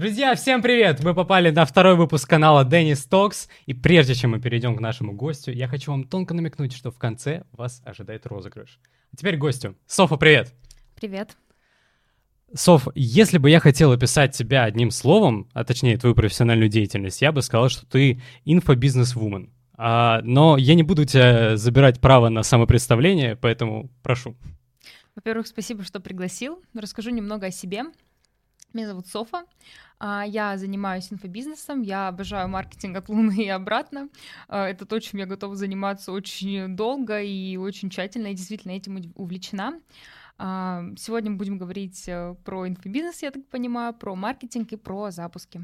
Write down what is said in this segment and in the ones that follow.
Друзья, всем привет! Вы попали на второй выпуск канала Деннис Токс. И прежде чем мы перейдем к нашему гостю, я хочу вам тонко намекнуть, что в конце вас ожидает розыгрыш. А теперь гостю. Софа, привет! Привет. Соф, если бы я хотел описать тебя одним словом, а точнее твою профессиональную деятельность, я бы сказал, что ты инфобизнес-вумен. А, но я не буду тебя забирать право на самопредставление, поэтому прошу. Во-первых, спасибо, что пригласил. Расскажу немного о себе. Меня зовут Софа. А, я занимаюсь инфобизнесом, я обожаю маркетинг от Луны и обратно. А, это то, чем я готова заниматься очень долго и очень тщательно, и действительно этим увлечена. А, сегодня мы будем говорить э, про инфобизнес, я так понимаю, про маркетинг и про запуски.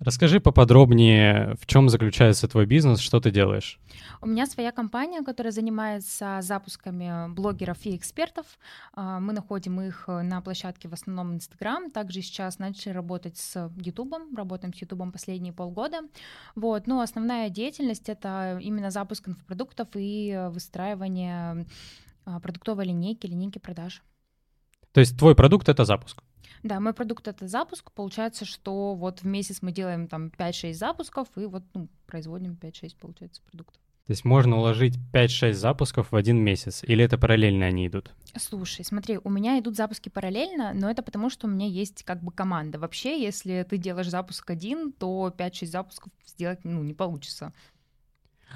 Расскажи поподробнее, в чем заключается твой бизнес, что ты делаешь? У меня своя компания, которая занимается запусками блогеров и экспертов. А, мы находим их на площадке в основном Инстаграм. Также сейчас начали работать с Ютубом, работаем с Ютубом последние полгода. Вот. Но основная деятельность — это именно запуск инфопродуктов и выстраивание а, продуктовой линейки, линейки продаж. То есть твой продукт — это запуск? Да, мой продукт это запуск. Получается, что вот в месяц мы делаем там 5-6 запусков и вот ну, производим 5-6, получается, продуктов. То есть можно уложить 5-6 запусков в один месяц, или это параллельно они идут? Слушай, смотри, у меня идут запуски параллельно, но это потому, что у меня есть как бы команда. Вообще, если ты делаешь запуск один, то 5-6 запусков сделать ну, не получится.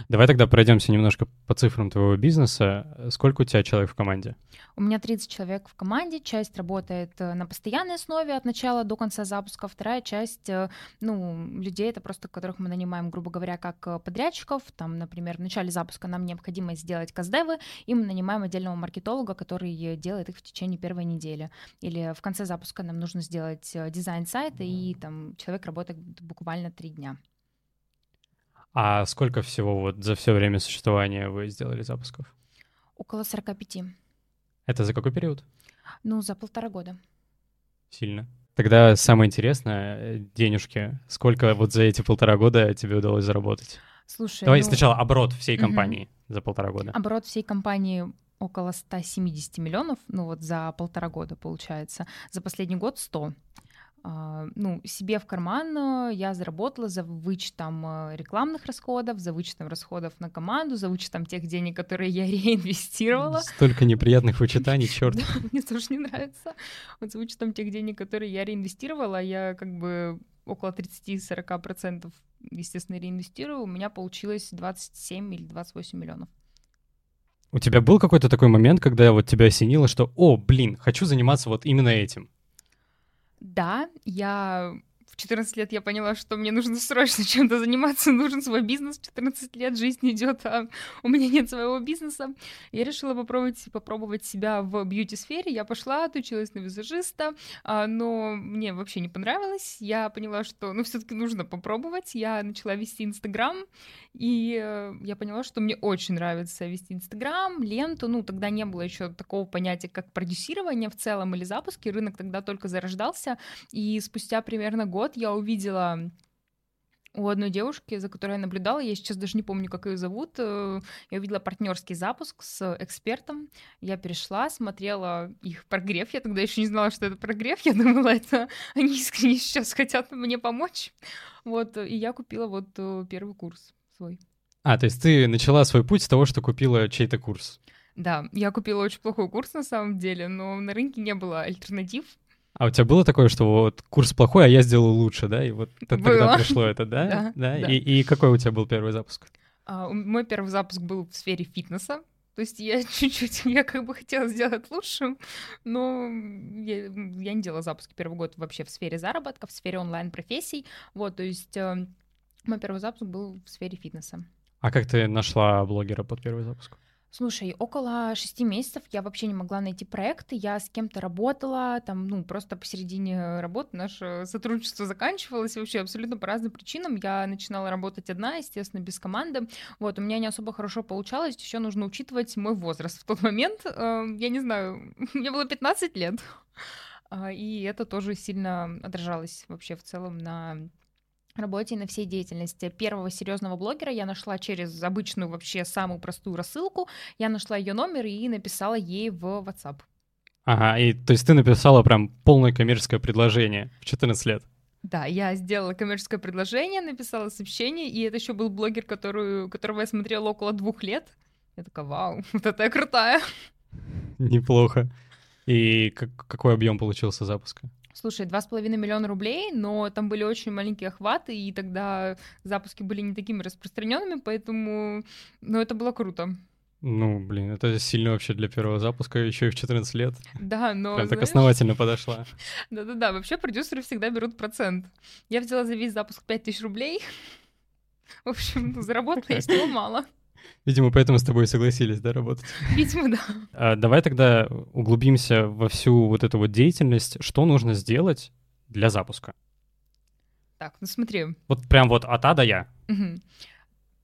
Давай тогда пройдемся немножко по цифрам твоего бизнеса. Сколько у тебя человек в команде? У меня 30 человек в команде. Часть работает э, на постоянной основе от начала до конца запуска. Вторая часть, э, ну, людей, это просто которых мы нанимаем, грубо говоря, как э, подрядчиков. Там, например, в начале запуска нам необходимо сделать каздевы, и мы нанимаем отдельного маркетолога, который делает их в течение первой недели. Или в конце запуска нам нужно сделать дизайн сайта, и там человек работает буквально три дня. А сколько всего вот за все время существования вы сделали запусков? Около 45. Это за какой период? Ну, за полтора года. Сильно. Тогда самое интересное, э, денежки. Сколько вот за эти полтора года тебе удалось заработать? Слушай, Давай ну... сначала оборот всей компании угу. за полтора года. Оборот всей компании около 170 миллионов, ну вот за полтора года получается. За последний год 100. А, ну, себе в карман э, я заработала за вычетом э, рекламных расходов, за вычетом расходов на команду, за вычетом тех денег, которые я реинвестировала. Столько неприятных вычитаний, черт. Мне тоже не нравится. Вот за вычетом тех денег, которые я реинвестировала, я как бы около 30-40% естественно, реинвестирую, у меня получилось 27 или 28 миллионов. У тебя был какой-то такой момент, когда вот тебя осенило, что, о, блин, хочу заниматься вот именно этим? Да, я в 14 лет я поняла, что мне нужно срочно чем-то заниматься, нужен свой бизнес. В 14 лет жизнь идет, а у меня нет своего бизнеса. Я решила попробовать, попробовать себя в бьюти-сфере. Я пошла, отучилась на визажиста, а, но мне вообще не понравилось. Я поняла, что ну все-таки нужно попробовать. Я начала вести Инстаграм, и э, я поняла, что мне очень нравится вести Инстаграм, ленту. Ну, тогда не было еще такого понятия, как продюсирование в целом или запуски. Рынок тогда только зарождался. И спустя примерно год я увидела у одной девушки, за которой я наблюдала, я сейчас даже не помню, как ее зовут, э, я увидела партнерский запуск с экспертом, я перешла, смотрела их прогрев, я тогда еще не знала, что это прогрев, я думала, это они искренне сейчас хотят мне помочь, вот, и я купила вот э, первый курс свой. А, то есть ты начала свой путь с того, что купила чей-то курс? Да, я купила очень плохой курс на самом деле, но на рынке не было альтернатив, а у тебя было такое, что вот курс плохой, а я сделал лучше, да? И вот было. тогда пришло это, да? да, да. И, и какой у тебя был первый запуск? А, мой первый запуск был в сфере фитнеса. То есть я чуть-чуть, я как бы хотела сделать лучшим, но я, я не делала запуски первый год вообще в сфере заработка, в сфере онлайн-профессий. Вот, то есть э, мой первый запуск был в сфере фитнеса. А как ты нашла блогера под первый запуск? Слушай, около шести месяцев я вообще не могла найти проекты, я с кем-то работала, там, ну, просто посередине работы наше сотрудничество заканчивалось вообще абсолютно по разным причинам. Я начинала работать одна, естественно, без команды. Вот, у меня не особо хорошо получалось, еще нужно учитывать мой возраст в тот момент. Эм, я не знаю, мне было 15 лет. А, и это тоже сильно отражалось вообще в целом на работе и на всей деятельности. Первого серьезного блогера я нашла через обычную вообще самую простую рассылку. Я нашла ее номер и написала ей в WhatsApp. Ага, и то есть ты написала прям полное коммерческое предложение в 14 лет. Да, я сделала коммерческое предложение, написала сообщение, и это еще был блогер, который, которого я смотрела около двух лет. Я такая, вау, вот это я крутая. Неплохо. И как, какой объем получился запуска? Слушай, два с половиной миллиона рублей, но там были очень маленькие охваты, и тогда запуски были не такими распространенными, поэтому, ну, это было круто. Ну, блин, это сильно вообще для первого запуска, еще и в 14 лет. Да, но... Прям так основательно подошла. Да-да-да, вообще продюсеры всегда берут процент. Я взяла за весь запуск 5000 рублей. В общем, заработала я с него мало. Видимо, поэтому с тобой согласились, да, работать? Видимо, да. А, давай тогда углубимся во всю вот эту вот деятельность. Что нужно сделать для запуска? Так, ну смотри. Вот прям вот от А до Я. Угу.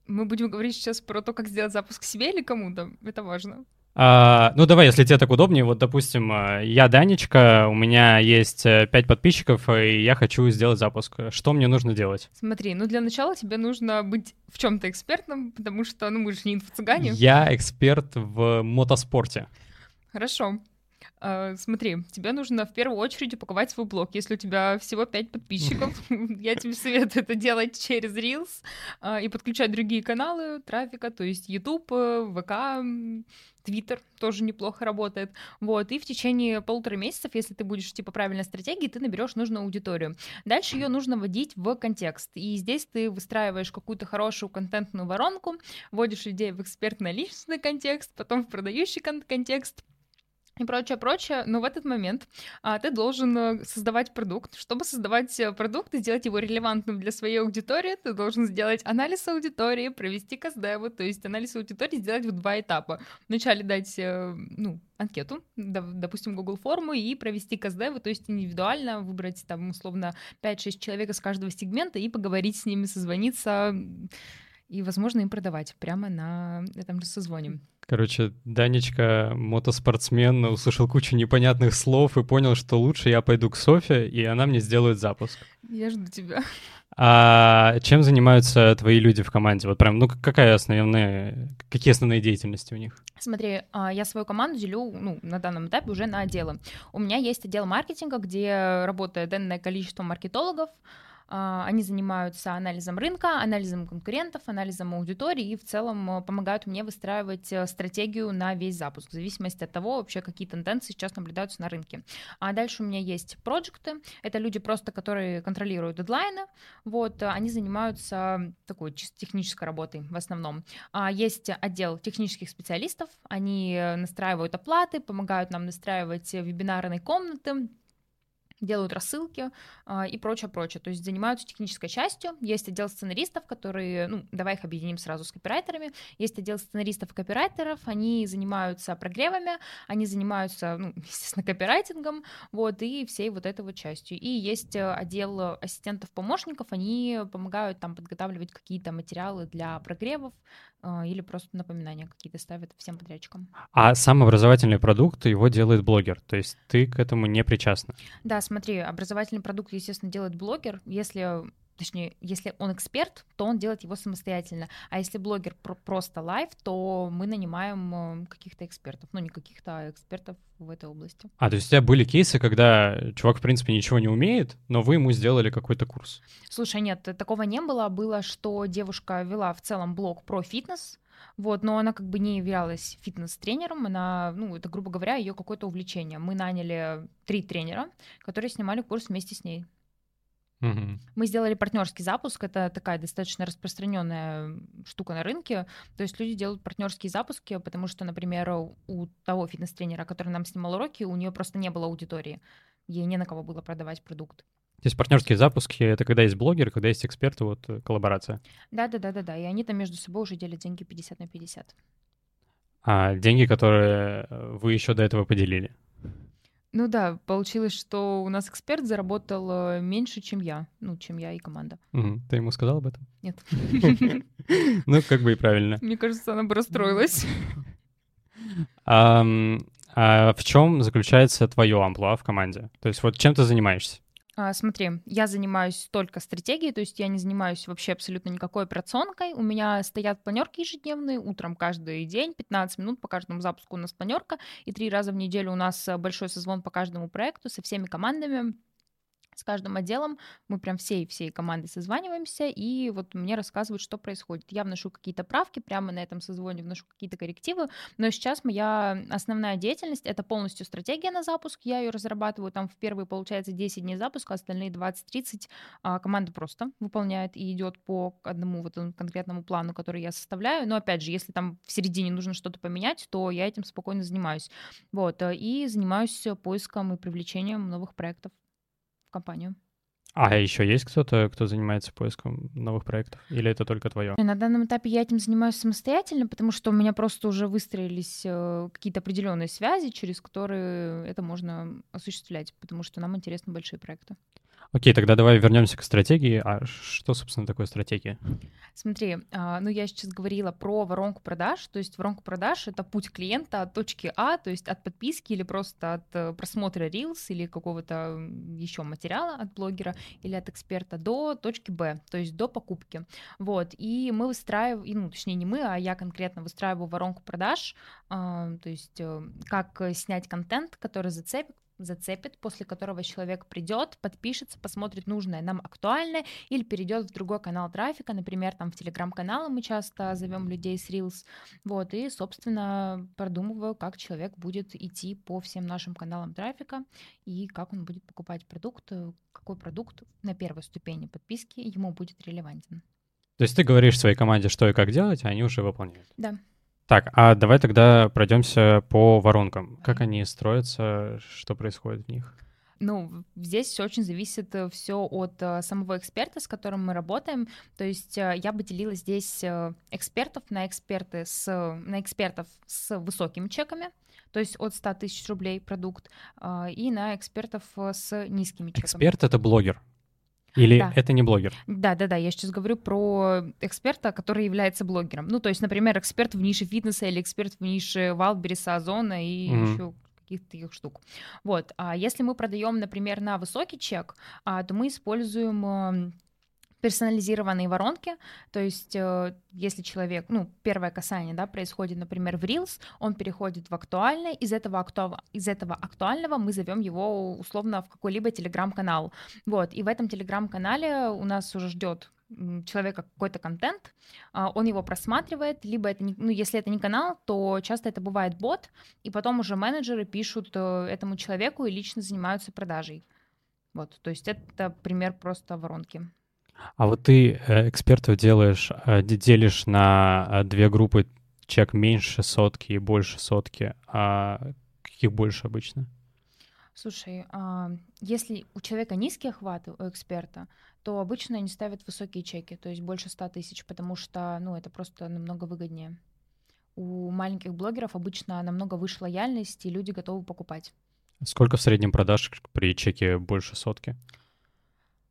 Мы будем говорить сейчас про то, как сделать запуск себе или кому-то. Это важно. А, ну давай, если тебе так удобнее, вот, допустим, а, я Данечка, у меня есть 5 э, подписчиков, и я хочу сделать запуск. Что мне нужно делать? Смотри, ну для начала тебе нужно быть в чем-то экспертом, потому что, ну мы же не инфо-цыгане. Я эксперт в мотоспорте. Хорошо. Uh, смотри, тебе нужно в первую очередь упаковать свой блог. Если у тебя всего 5 подписчиков, я тебе советую это делать через Reels uh, и подключать другие каналы трафика, то есть YouTube, ВК, Твиттер тоже неплохо работает. Вот, и в течение полутора месяцев, если ты будешь типа правильной стратегии, ты наберешь нужную аудиторию. Дальше ее нужно вводить в контекст. И здесь ты выстраиваешь какую-то хорошую контентную воронку, вводишь людей в экспертно-личностный контекст, потом в продающий кон- контекст, и прочее, прочее. Но в этот момент а, ты должен э, создавать продукт. Чтобы создавать э, продукт и сделать его релевантным для своей аудитории, ты должен сделать анализ аудитории, провести каздеву, то есть анализ аудитории сделать в два этапа. Вначале дать, э, ну, анкету, допустим, Google форму, и провести каздеву, то есть индивидуально выбрать там условно 5-6 человек из каждого сегмента и поговорить с ними, созвониться и, возможно, им продавать прямо на этом же созвоне. Короче, Данечка, мотоспортсмен, услышал кучу непонятных слов и понял, что лучше я пойду к Софе, и она мне сделает запуск. Я жду тебя. А чем занимаются твои люди в команде? Вот прям, ну какая основная, какие основные деятельности у них? Смотри, а, я свою команду делю ну, на данном этапе уже на отделы. У меня есть отдел маркетинга, где работает энное количество маркетологов, они занимаются анализом рынка, анализом конкурентов, анализом аудитории и в целом э, помогают мне выстраивать э, стратегию на весь запуск, в зависимости от того, вообще какие тенденции сейчас наблюдаются на рынке. А дальше у меня есть проекты, это люди просто, которые контролируют дедлайны, вот, они занимаются такой чисто технической работой в основном. А есть отдел технических специалистов, они э, настраивают оплаты, помогают нам настраивать вебинарные комнаты, делают рассылки э, и прочее, прочее. То есть занимаются технической частью. Есть отдел сценаристов, которые, ну, давай их объединим сразу с копирайтерами. Есть отдел сценаристов и копирайтеров, они занимаются прогревами, они занимаются, ну, естественно, копирайтингом, вот, и всей вот этой вот частью. И есть э, отдел ассистентов-помощников, они помогают там подготавливать какие-то материалы для прогревов, а, или просто напоминания какие-то ставят всем подрядчикам. А сам образовательный продукт его делает блогер, то есть ты к этому не причастна? Да, смотри, образовательный продукт, естественно, делает блогер, если точнее, если он эксперт, то он делает его самостоятельно. А если блогер про- просто life, то мы нанимаем э, каких-то экспертов. Ну, не каких-то, а экспертов в этой области. А, то есть у тебя были кейсы, когда чувак, в принципе, ничего не умеет, но вы ему сделали какой-то курс? Слушай, нет, такого не было. Было, что девушка вела в целом блог про фитнес, вот, но она как бы не являлась фитнес-тренером, она, ну, это, грубо говоря, ее какое-то увлечение. Мы наняли три тренера, которые снимали курс вместе с ней. Угу. Мы сделали партнерский запуск. Это такая достаточно распространенная штука на рынке. То есть люди делают партнерские запуски, потому что, например, у того фитнес-тренера, который нам снимал уроки, у нее просто не было аудитории. Ей не на кого было продавать продукт. То есть партнерские запуски — это когда есть блогеры, когда есть эксперты, вот э, коллаборация. Да-да-да-да-да. И они там между собой уже делят деньги 50 на 50. А деньги, которые э, вы еще до этого поделили? Ну да, получилось, что у нас эксперт заработал э, меньше, чем я. Ну, чем я и команда. Угу. Ты ему сказал об этом? Нет. Ну, как бы и правильно. Мне кажется, она бы расстроилась. А в чем заключается твое амплуа в команде? То есть вот чем ты занимаешься? А, смотри, я занимаюсь только стратегией, то есть я не занимаюсь вообще абсолютно никакой операционкой. У меня стоят планерки ежедневные, утром каждый день, 15 минут по каждому запуску у нас планерка, и три раза в неделю у нас большой созвон по каждому проекту со всеми командами с каждым отделом мы прям всей всей командой созваниваемся, и вот мне рассказывают, что происходит. Я вношу какие-то правки, прямо на этом созвоне вношу какие-то коррективы, но сейчас моя основная деятельность — это полностью стратегия на запуск, я ее разрабатываю, там в первые, получается, 10 дней запуска, остальные 20-30 а, команда просто выполняет и идет по одному вот конкретному плану, который я составляю, но опять же, если там в середине нужно что-то поменять, то я этим спокойно занимаюсь. Вот, э, и занимаюсь поиском и привлечением новых проектов в компанию. А еще есть кто-то, кто занимается поиском новых проектов? Или это только твое? На данном этапе я этим занимаюсь самостоятельно, потому что у меня просто уже выстроились э, какие-то определенные связи, через которые это можно осуществлять, потому что нам интересны большие проекты. Окей, тогда давай вернемся к стратегии. А что, собственно, такое стратегия? Смотри, а, ну я сейчас говорила про воронку продаж, то есть воронка продаж — это путь клиента от точки А, то есть от подписки или просто от э, просмотра Reels или какого-то еще материала от блогера или от эксперта до точки Б, то есть до покупки. Вот, и мы выстраиваем, ну, точнее не мы, а я конкретно выстраиваю воронку продаж, а, то есть э, как снять контент, который зацепит, зацепит, после которого человек придет, подпишется, посмотрит нужное нам актуальное или перейдет в другой канал трафика, например, там в телеграм-каналы мы часто зовем людей с Reels, вот, и, собственно, продумываю, как человек будет идти по всем нашим каналам трафика и как он будет покупать продукт, какой продукт на первой ступени подписки ему будет релевантен. То есть ты говоришь своей команде, что и как делать, а они уже выполняют? Да. Так, а давай тогда пройдемся по воронкам. Как они строятся, что происходит в них? Ну, здесь все очень зависит э, все от э, самого эксперта, с которым мы работаем. То есть э, я бы делила здесь экспертов на эксперты с на экспертов с высокими чеками, то есть от 100 тысяч рублей продукт, и на экспертов с низкими чеками. Эксперт — это блогер. Или да. это не блогер? Да, да, да. Я сейчас говорю про эксперта, который является блогером. Ну, то есть, например, эксперт в нише фитнеса или эксперт в нише Валбериса, Озона и mm-hmm. еще каких-то таких штук. Вот. А если мы продаем, например, на высокий чек, а, то мы используем персонализированные воронки, то есть э, если человек, ну, первое касание, да, происходит, например, в Reels, он переходит в актуальное, из этого, акту... из этого актуального мы зовем его условно в какой-либо телеграм-канал, вот, и в этом телеграм-канале у нас уже ждет человека какой-то контент, а, он его просматривает, либо это, не, ну, если это не канал, то часто это бывает бот, и потом уже менеджеры пишут э, этому человеку и лично занимаются продажей. Вот, то есть это пример просто воронки. А вот ты э, экспертов делаешь, э, делишь на э, две группы чек меньше сотки и больше сотки, а каких больше обычно? Слушай, а, если у человека низкие охваты, у эксперта, то обычно они ставят высокие чеки, то есть больше 100 тысяч, потому что ну, это просто намного выгоднее. У маленьких блогеров обычно намного выше лояльность, и люди готовы покупать. Сколько в среднем продаж при чеке больше сотки?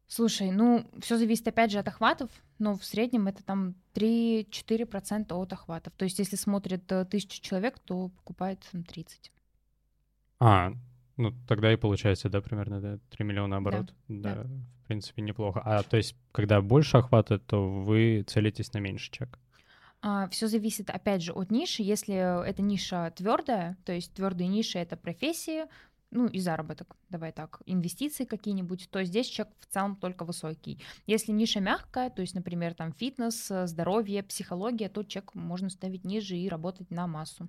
Слушай, ну, все зависит опять же от охватов, но в среднем это там 3-4% от охватов. То есть если смотрит э, тысячу человек, то покупает там, 30. А, ну тогда и получается, да, примерно да, 3 миллиона оборот. Да, да, да, в принципе, неплохо. А то есть, когда больше охвата, то вы целитесь на меньший чек? А, все зависит, опять же, от ниши. Если эта ниша твердая, то есть твердые ниши это профессии, ну и заработок, давай так, инвестиции какие-нибудь, то здесь чек в целом только высокий. Если ниша мягкая, то есть, например, там фитнес, здоровье, психология, то чек можно ставить ниже и работать на массу.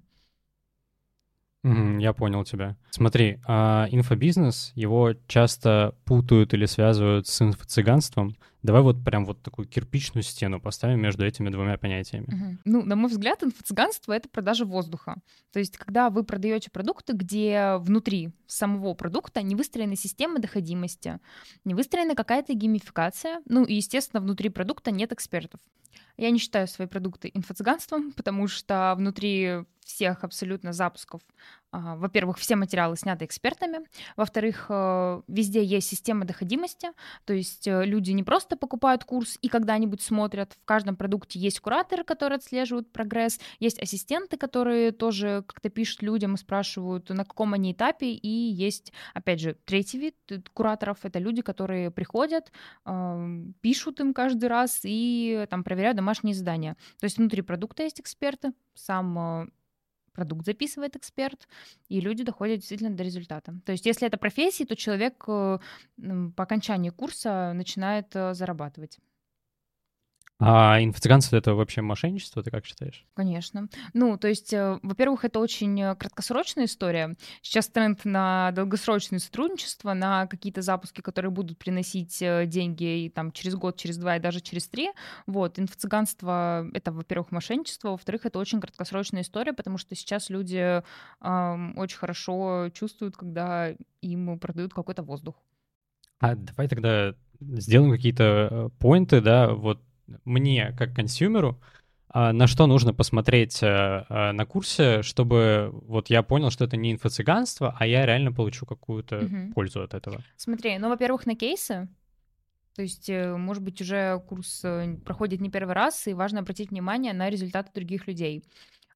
Я понял тебя. Смотри, а инфобизнес, его часто путают или связывают с инфо-цыганством. Давай вот прям вот такую кирпичную стену поставим между этими двумя понятиями. Угу. Ну, на мой взгляд, инфо-цыганство — это продажа воздуха. То есть, когда вы продаете продукты, где внутри самого продукта не выстроена система доходимости, не выстроена какая-то геймификация, ну и, естественно, внутри продукта нет экспертов. Я не считаю свои продукты инфо-цыганством, потому что внутри всех абсолютно запусков, а, во-первых, все материалы сняты экспертами, во-вторых, э, везде есть система доходимости, то есть э, люди не просто покупают курс и когда-нибудь смотрят, в каждом продукте есть кураторы, которые отслеживают прогресс, есть ассистенты, которые тоже как-то пишут людям и спрашивают, на каком они этапе, и есть, опять же, третий вид кураторов, это люди, которые приходят, пишут им каждый раз и там проверяют домашние задания. То есть внутри продукта есть эксперты, сам э, продукт записывает эксперт, и люди доходят действительно до результата. То есть если это профессия, то человек э, по окончании курса начинает э, зарабатывать. А инфо-цыганство — это вообще мошенничество, ты как считаешь? Конечно. Ну, то есть, э, во-первых, это очень э, краткосрочная история. Сейчас тренд на долгосрочное сотрудничество, на какие-то запуски, которые будут приносить э, деньги и, там, через год, через два и даже через три. Вот, инфо-цыганство — это, во-первых, мошенничество, во-вторых, это очень краткосрочная история, потому что сейчас люди э, очень хорошо чувствуют, когда им продают какой-то воздух. А давай тогда сделаем какие-то поинты, да, вот мне, как консюмеру, а, на что нужно посмотреть э, э, на курсе, чтобы вот я понял, что это не инфо-цыганство, а я реально получу какую-то угу. пользу от этого? Смотри, ну, во-первых, на кейсы. То есть, э, может быть, уже курс проходит не первый раз, и важно обратить внимание на результаты других людей.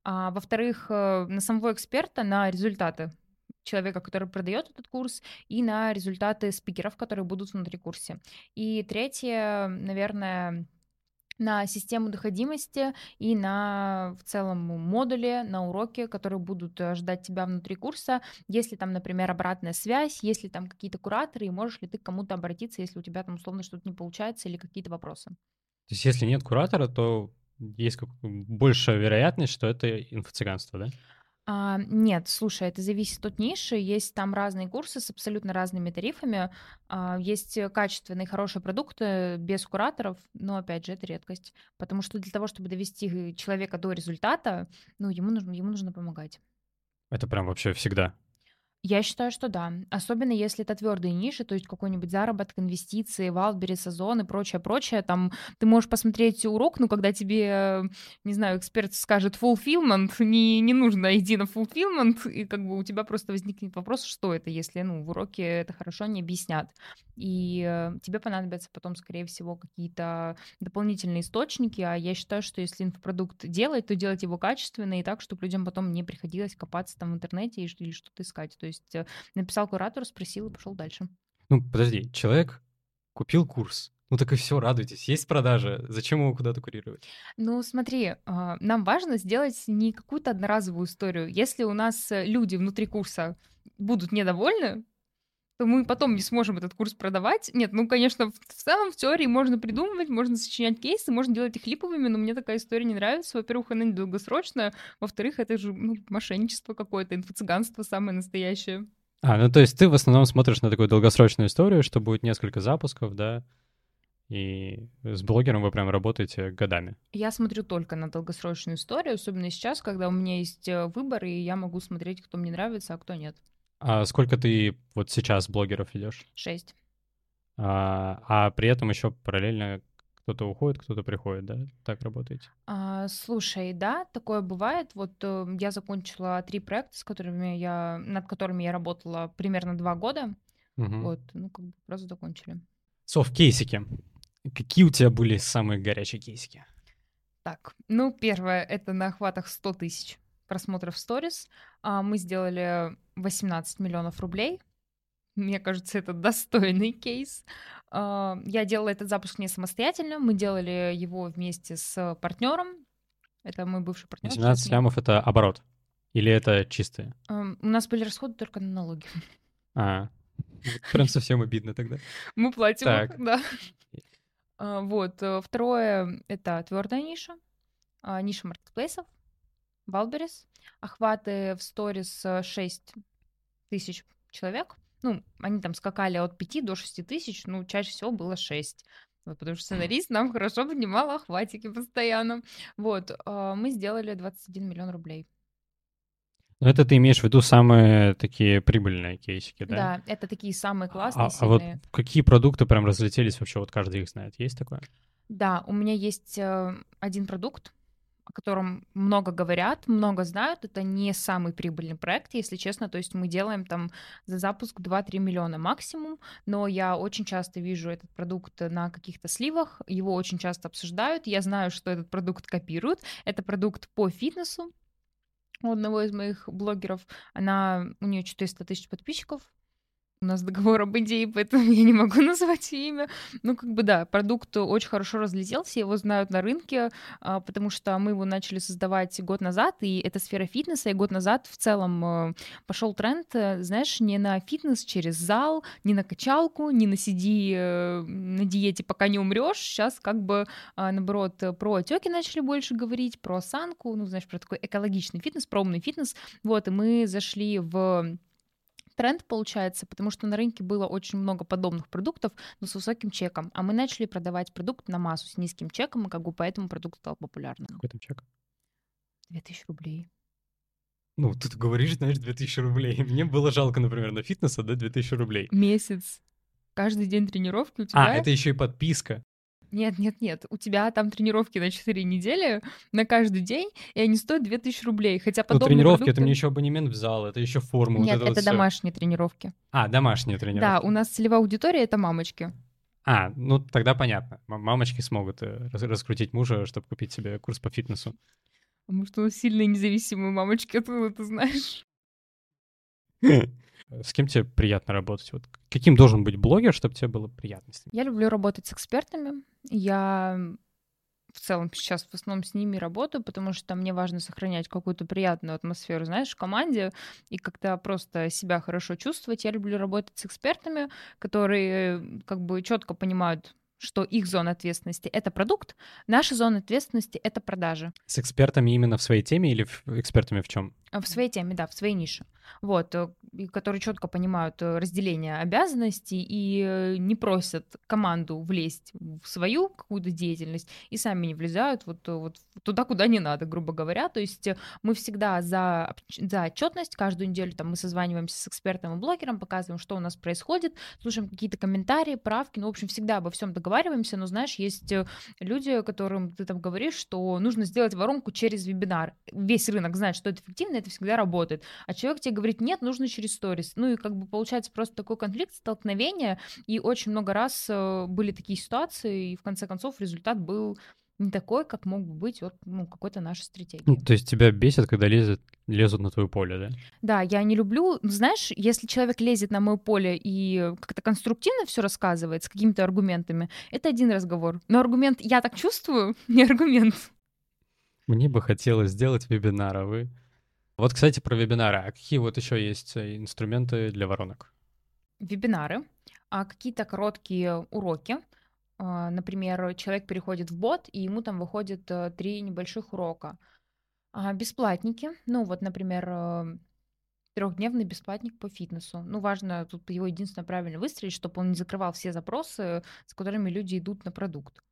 А, во-вторых, на самого эксперта, на результаты человека, который продает этот курс, и на результаты спикеров, которые будут внутри курса. И третье, наверное, на систему доходимости и на в целом модуле, на уроки, которые будут э, ждать тебя внутри курса. Если там, например, обратная связь, если там какие-то кураторы, и можешь ли ты к кому-то обратиться, если у тебя там условно что-то не получается или какие-то вопросы. То есть если нет куратора, то есть большая вероятность, что это инфо-цыганство, да? А, нет, слушай, это зависит от ниши. Есть там разные курсы с абсолютно разными тарифами. А, есть качественные, хорошие продукты без кураторов, но, опять же, это редкость. Потому что для того, чтобы довести человека до результата, ну, ему нужно, ему нужно помогать. Это прям вообще всегда. Я считаю, что да. Особенно если это твердые ниши, то есть какой-нибудь заработок, инвестиции, Валбери, сезон и прочее, прочее. Там ты можешь посмотреть урок, но когда тебе, не знаю, эксперт скажет fulfillment, не, не нужно идти на fulfillment, и как бы у тебя просто возникнет вопрос, что это, если, ну, в уроке это хорошо не объяснят. И э, тебе понадобятся потом, скорее всего, какие-то дополнительные источники, а я считаю, что если инфопродукт делать, то делать его качественно и так, чтобы людям потом не приходилось копаться там в интернете или что-то искать. То есть есть э, написал куратору, спросил и пошел дальше. Ну, подожди, человек купил курс, ну так и все, радуйтесь. Есть продажа, зачем его куда-то курировать? Ну смотри, а, нам важно сделать не какую-то одноразовую историю. Если у нас э, люди внутри курса будут недовольны, то мы потом не сможем этот курс продавать. Нет, ну, конечно, в, в целом в теории можно придумывать, можно сочинять кейсы, можно делать их липовыми, но мне такая история не нравится. Во-первых, она недолгосрочная, во-вторых, это же ну, мошенничество какое-то, инфо-цыганство самое настоящее. А, ну то есть ты в основном смотришь на такую долгосрочную историю, что будет несколько запусков, да, и с блогером вы прям работаете годами. Я смотрю только на долгосрочную историю, особенно сейчас, когда у меня есть э, выбор, и я могу смотреть, кто мне нравится, а кто нет. А сколько ты вот сейчас блогеров ведешь? Шесть. А, а при этом еще параллельно кто-то уходит, кто-то приходит, да? Так работаете? А, слушай, да, такое бывает. Вот э, я закончила три проекта, с которыми я, над которыми я работала примерно два года. Угу. Вот, ну как бы сразу закончили. Соф, кейсики. Какие у тебя были самые горячие кейсики? Так, ну первое, это на охватах 100 тысяч просмотров сторис. А, мы сделали 18 миллионов рублей. Мне кажется, это достойный кейс. А, я делала этот запуск не самостоятельно, мы делали его вместе с партнером. Это мой бывший партнер. 17 лямов — это оборот? Или это чистые? У нас были расходы только на налоги. А, прям совсем обидно тогда. Мы платим, так. да. А, вот. Э, второе — это твердая ниша, ниша маркетплейсов. Валберис. Охваты в сторис 6 э, тысяч человек. Ну, они там скакали от 5 до 6 тысяч, ну, чаще всего было 6. Вот, потому что сценарист нам хорошо поднимал охватики постоянно. Вот, э, мы сделали 21 миллион рублей. Ну, это ты имеешь в виду самые такие прибыльные кейсики, да? Да, это такие самые классные, а, а вот какие продукты прям разлетелись вообще, вот каждый их знает, есть такое? Да, у меня есть э, один продукт, о котором много говорят, много знают. Это не самый прибыльный проект, если честно. То есть мы делаем там за запуск 2-3 миллиона максимум, но я очень часто вижу этот продукт на каких-то сливах, его очень часто обсуждают. Я знаю, что этот продукт копируют. Это продукт по фитнесу, у одного из моих блогеров, она, у нее 400 тысяч подписчиков, у нас договор об идее, поэтому я не могу назвать имя. Ну, как бы да, продукт очень хорошо разлетелся, его знают на рынке, а, потому что мы его начали создавать год назад, и это сфера фитнеса, и год назад в целом э, пошел тренд, э, знаешь, не на фитнес через зал, не на качалку, не на сиди э, на диете, пока не умрешь. Сейчас как бы а, наоборот про отеки начали больше говорить, про осанку, ну, знаешь, про такой экологичный фитнес, про умный фитнес. Вот, и мы зашли в тренд получается, потому что на рынке было очень много подобных продуктов, но с высоким чеком. А мы начали продавать продукт на массу с низким чеком, и как бы поэтому продукт стал популярным. Какой там чек? 2000 рублей. Ну, ты говоришь, знаешь, 2000 рублей. Мне было жалко, например, на фитнес отдать 2000 рублей. Месяц. Каждый день тренировки у тебя... А, это еще и подписка. Нет, нет, нет. У тебя там тренировки на 4 недели на каждый день, и они стоят 2000 рублей. Хотя Ну, подобные тренировки, продукты... это мне еще абонемент в зал, это еще форма. вот Нет, это, вот это всё. домашние тренировки. А, домашние тренировки. Да, у нас целевая аудитория — это мамочки. А, ну тогда понятно. Мамочки смогут э, рас- раскрутить мужа, чтобы купить себе курс по фитнесу. Потому что у сильные независимые мамочки, откуда ты знаешь? С кем тебе приятно работать? Вот каким должен быть блогер, чтобы тебе было приятно с ним? Я люблю работать с экспертами. Я в целом сейчас в основном с ними работаю, потому что мне важно сохранять какую-то приятную атмосферу, знаешь, в команде и как-то просто себя хорошо чувствовать. Я люблю работать с экспертами, которые э, как бы четко понимают, что их зона ответственности — это продукт, наша зона ответственности — это продажи. С экспертами именно в своей теме или экспертами в чем? А В своей теме, да, в своей нише. Вот, э, которые четко понимают э, разделение обязанностей и э, не просят команду влезть в свою какую-то деятельность и сами не влезают вот, э, вот туда, куда не надо, грубо говоря. То есть э, мы всегда за, за отчетность, каждую неделю там мы созваниваемся с экспертом и блогером, показываем, что у нас происходит, слушаем какие-то комментарии, правки, ну, в общем, всегда обо всем договариваемся, но, знаешь, есть э, люди, которым ты там говоришь, что нужно сделать воронку через вебинар. Весь рынок знает, что это эффективно, это всегда работает. А человек тебе говорит, нет, нужно через сторис. Ну и как бы получается просто такой конфликт, столкновение, и очень много раз э, были такие ситуации, и в конце концов результат был не такой, как мог бы быть от ну, какой-то нашей стратегии. Ну, то есть тебя бесит, когда лезет, лезут на твое поле, да? Да, я не люблю, ну, знаешь, если человек лезет на мое поле и как-то конструктивно все рассказывает с какими-то аргументами, это один разговор. Но аргумент «я так чувствую» — не аргумент. Мне бы хотелось сделать вебинар, а вы... Вот, кстати, про вебинары. А какие вот еще есть э, инструменты для воронок? Вебинары, а какие-то короткие уроки. А, Например, человек переходит в бот, и ему там выходит э, три небольших урока. А, Бесплатники, ну вот, например, э, трехдневный бесплатник по фитнесу. Ну, важно тут его единственное правильно выстроить, чтобы он не закрывал все запросы, с которыми люди идут на продукт.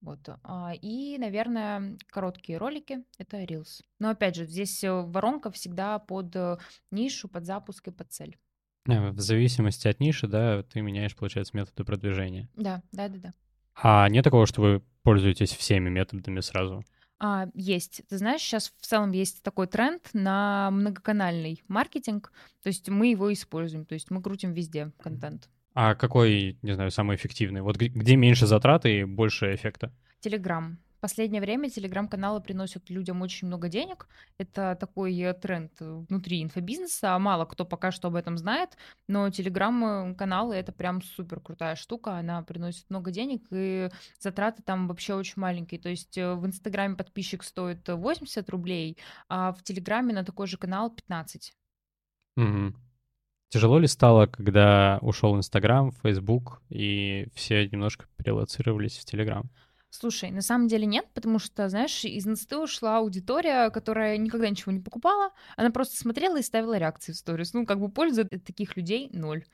Вот. а, И, наверное, короткие ролики — это Reels. Но, опять же, здесь э, воронка всегда под э, нишу, под запуск и под цель. Э, В зависимости от ниши, да, ты меняешь, получается, методы продвижения. Да, да, да, да. А нет такого, что вы пользуетесь всеми методами сразу? А, есть. Ты знаешь, сейчас в целом есть такой тренд на многоканальный маркетинг. То есть мы его используем. То есть мы крутим везде контент. А какой, не знаю, самый эффективный? Вот где меньше затраты и больше эффекта? Телеграм. В последнее время телеграм-каналы приносят людям очень много денег. Это такой э, тренд э, внутри инфобизнеса. Мало кто пока что об этом знает, но телеграм-каналы — это прям супер крутая штука. Она приносит много денег, и затраты там вообще очень маленькие. То есть э, в Инстаграме подписчик стоит э, 80 рублей, а в Телеграме на такой же канал 15. Мгм. Тяжело ли стало, когда ушел Инстаграм, Фейсбук, и все немножко перелоцировались в Телеграм? Слушай, на самом деле нет, потому что, знаешь, из инсты ушла аудитория, которая никогда ничего не покупала, она просто смотрела и ставила реакции в сторис. Ну, как бы пользы от таких людей ноль.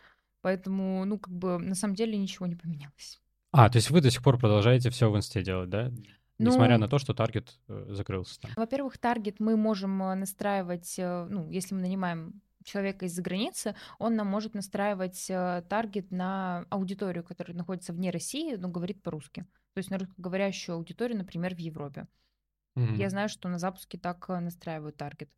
Поэтому, ну, как бы, на самом деле ничего не поменялось. А, то есть вы до сих пор продолжаете все в Инсте делать, да? Несмотря Ну, на то, что таргет э, закрылся там. Во-первых, таргет мы можем э, настраивать, э, ну, если мы нанимаем человека из-за границы, он нам может настраивать э, таргет на аудиторию, которая находится вне России, но говорит по-русски. То есть на русскоговорящую аудиторию, например, в Европе. Mm-hmm. Я знаю, что на запуске так э, настраивают таргет.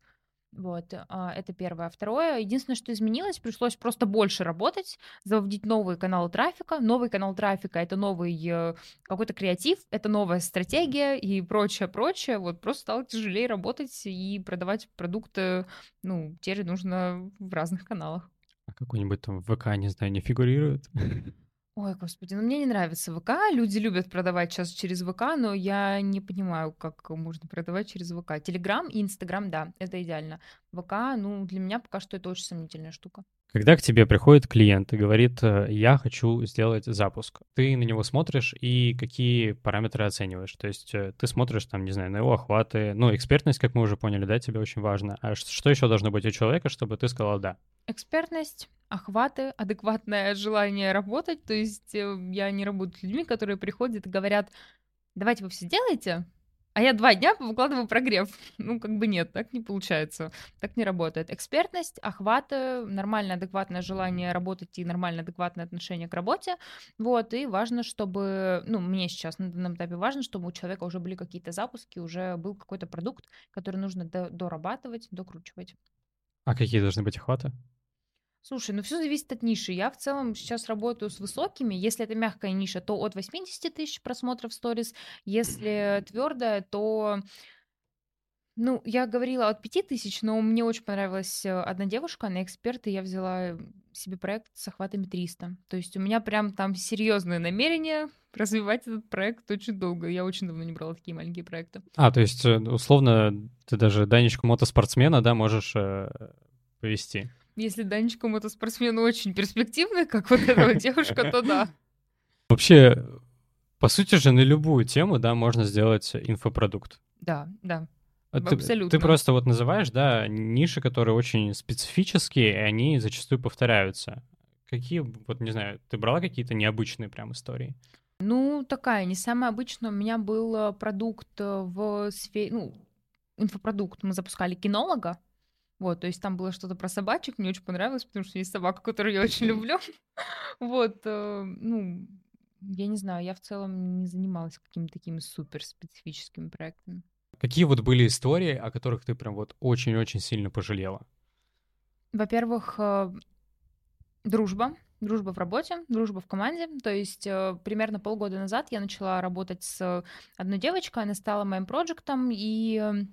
Вот, а, это первое. Второе, единственное, что изменилось, пришлось просто больше работать, заводить новые каналы трафика. Новый канал трафика — это новый э, какой-то креатив, это новая стратегия и прочее, прочее. Вот просто стало тяжелее работать и продавать продукты, ну, теперь нужно в разных каналах. А какой-нибудь там ВК, не знаю, не фигурирует? Ой, господи, ну мне не нравится ВК. Люди любят продавать сейчас через ВК, но я не понимаю, как можно продавать через ВК. Телеграм и Инстаграм, да, это идеально. ВК, ну, для меня пока что это очень сомнительная штука. Когда к тебе приходит клиент и говорит, э, я хочу сделать запуск, ты на него смотришь и какие параметры оцениваешь? То есть э, ты смотришь там, не знаю, на его охваты, ну, экспертность, как мы уже поняли, да, тебе очень важно. А что еще должно быть у человека, чтобы ты сказал «да»? Экспертность, охваты, адекватное желание работать. То есть э, я не работаю с людьми, которые приходят и говорят, давайте вы все сделаете, а я два дня выкладываю прогрев. Ну, как бы нет, так не получается. Так не работает. Экспертность, охваты, нормальное, адекватное желание работать и нормальное, адекватное отношение к работе. Вот, и важно, чтобы, ну, мне сейчас на данном этапе важно, чтобы у человека уже были какие-то запуски, уже был какой-то продукт, который нужно дорабатывать, докручивать. А какие должны быть охваты? Слушай, ну все зависит от ниши. Я в целом сейчас работаю с высокими. Если это мягкая ниша, то от 80 тысяч просмотров сторис. Если твердая, то ну, я говорила от 5 тысяч, но мне очень понравилась э, одна девушка, она эксперт, и я взяла себе проект с охватами 300. То есть у меня прям там серьезное намерение развивать этот проект очень долго. Я очень давно не брала такие маленькие проекты. А, то есть, э, условно, ты даже Данечку мотоспортсмена, да, можешь э, повести? Если Данечка мотоспортсмен очень перспективный, как вот эта девушка, то да. Вообще, по сути же, на любую тему, да, можно сделать инфопродукт. Да, да. А ты, Абсолютно. Ты просто вот называешь, да, ниши, которые очень специфические, и они зачастую повторяются. Какие, вот не знаю, ты брала какие-то необычные прям истории? Ну, такая, не самая обычная. У меня был э, продукт э, в сфере, ну, инфопродукт. Мы запускали кинолога, вот, то есть там было что-то про собачек, мне очень понравилось, потому что есть собака, которую я очень люблю. Вот, э, ну, я не знаю, я в целом не занималась какими-то такими супер специфическими проектами. Какие вот были истории, о которых ты прям вот очень-очень сильно пожалела? Во-первых, э, дружба. Дружба в работе, дружба в команде. То есть э, примерно полгода назад я начала работать с одной девочкой, она стала моим проектом, и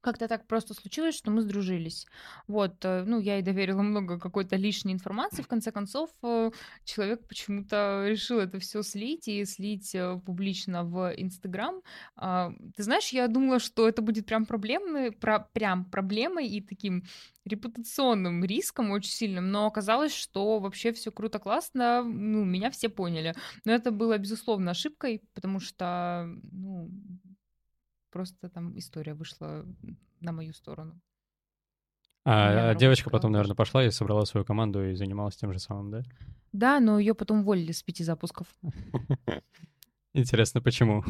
как-то так просто случилось, что мы сдружились. Вот, э, ну, я ей доверила много какой-то лишней информации. В конце концов, э, человек почему-то решил это все слить и слить э, публично в Инстаграм. А, ты знаешь, я думала, что это будет прям проблемой, про, прям проблемой и таким репутационным риском очень сильным, но оказалось, что вообще все круто, классно, ну, меня все поняли. Но это было, безусловно, ошибкой, потому что, ну, просто там история вышла на мою сторону. А, а девочка потом, наверное, пошла и собрала свою команду и занималась тем же самым, да? Да, но ее потом уволили с пяти запусков. Интересно, почему?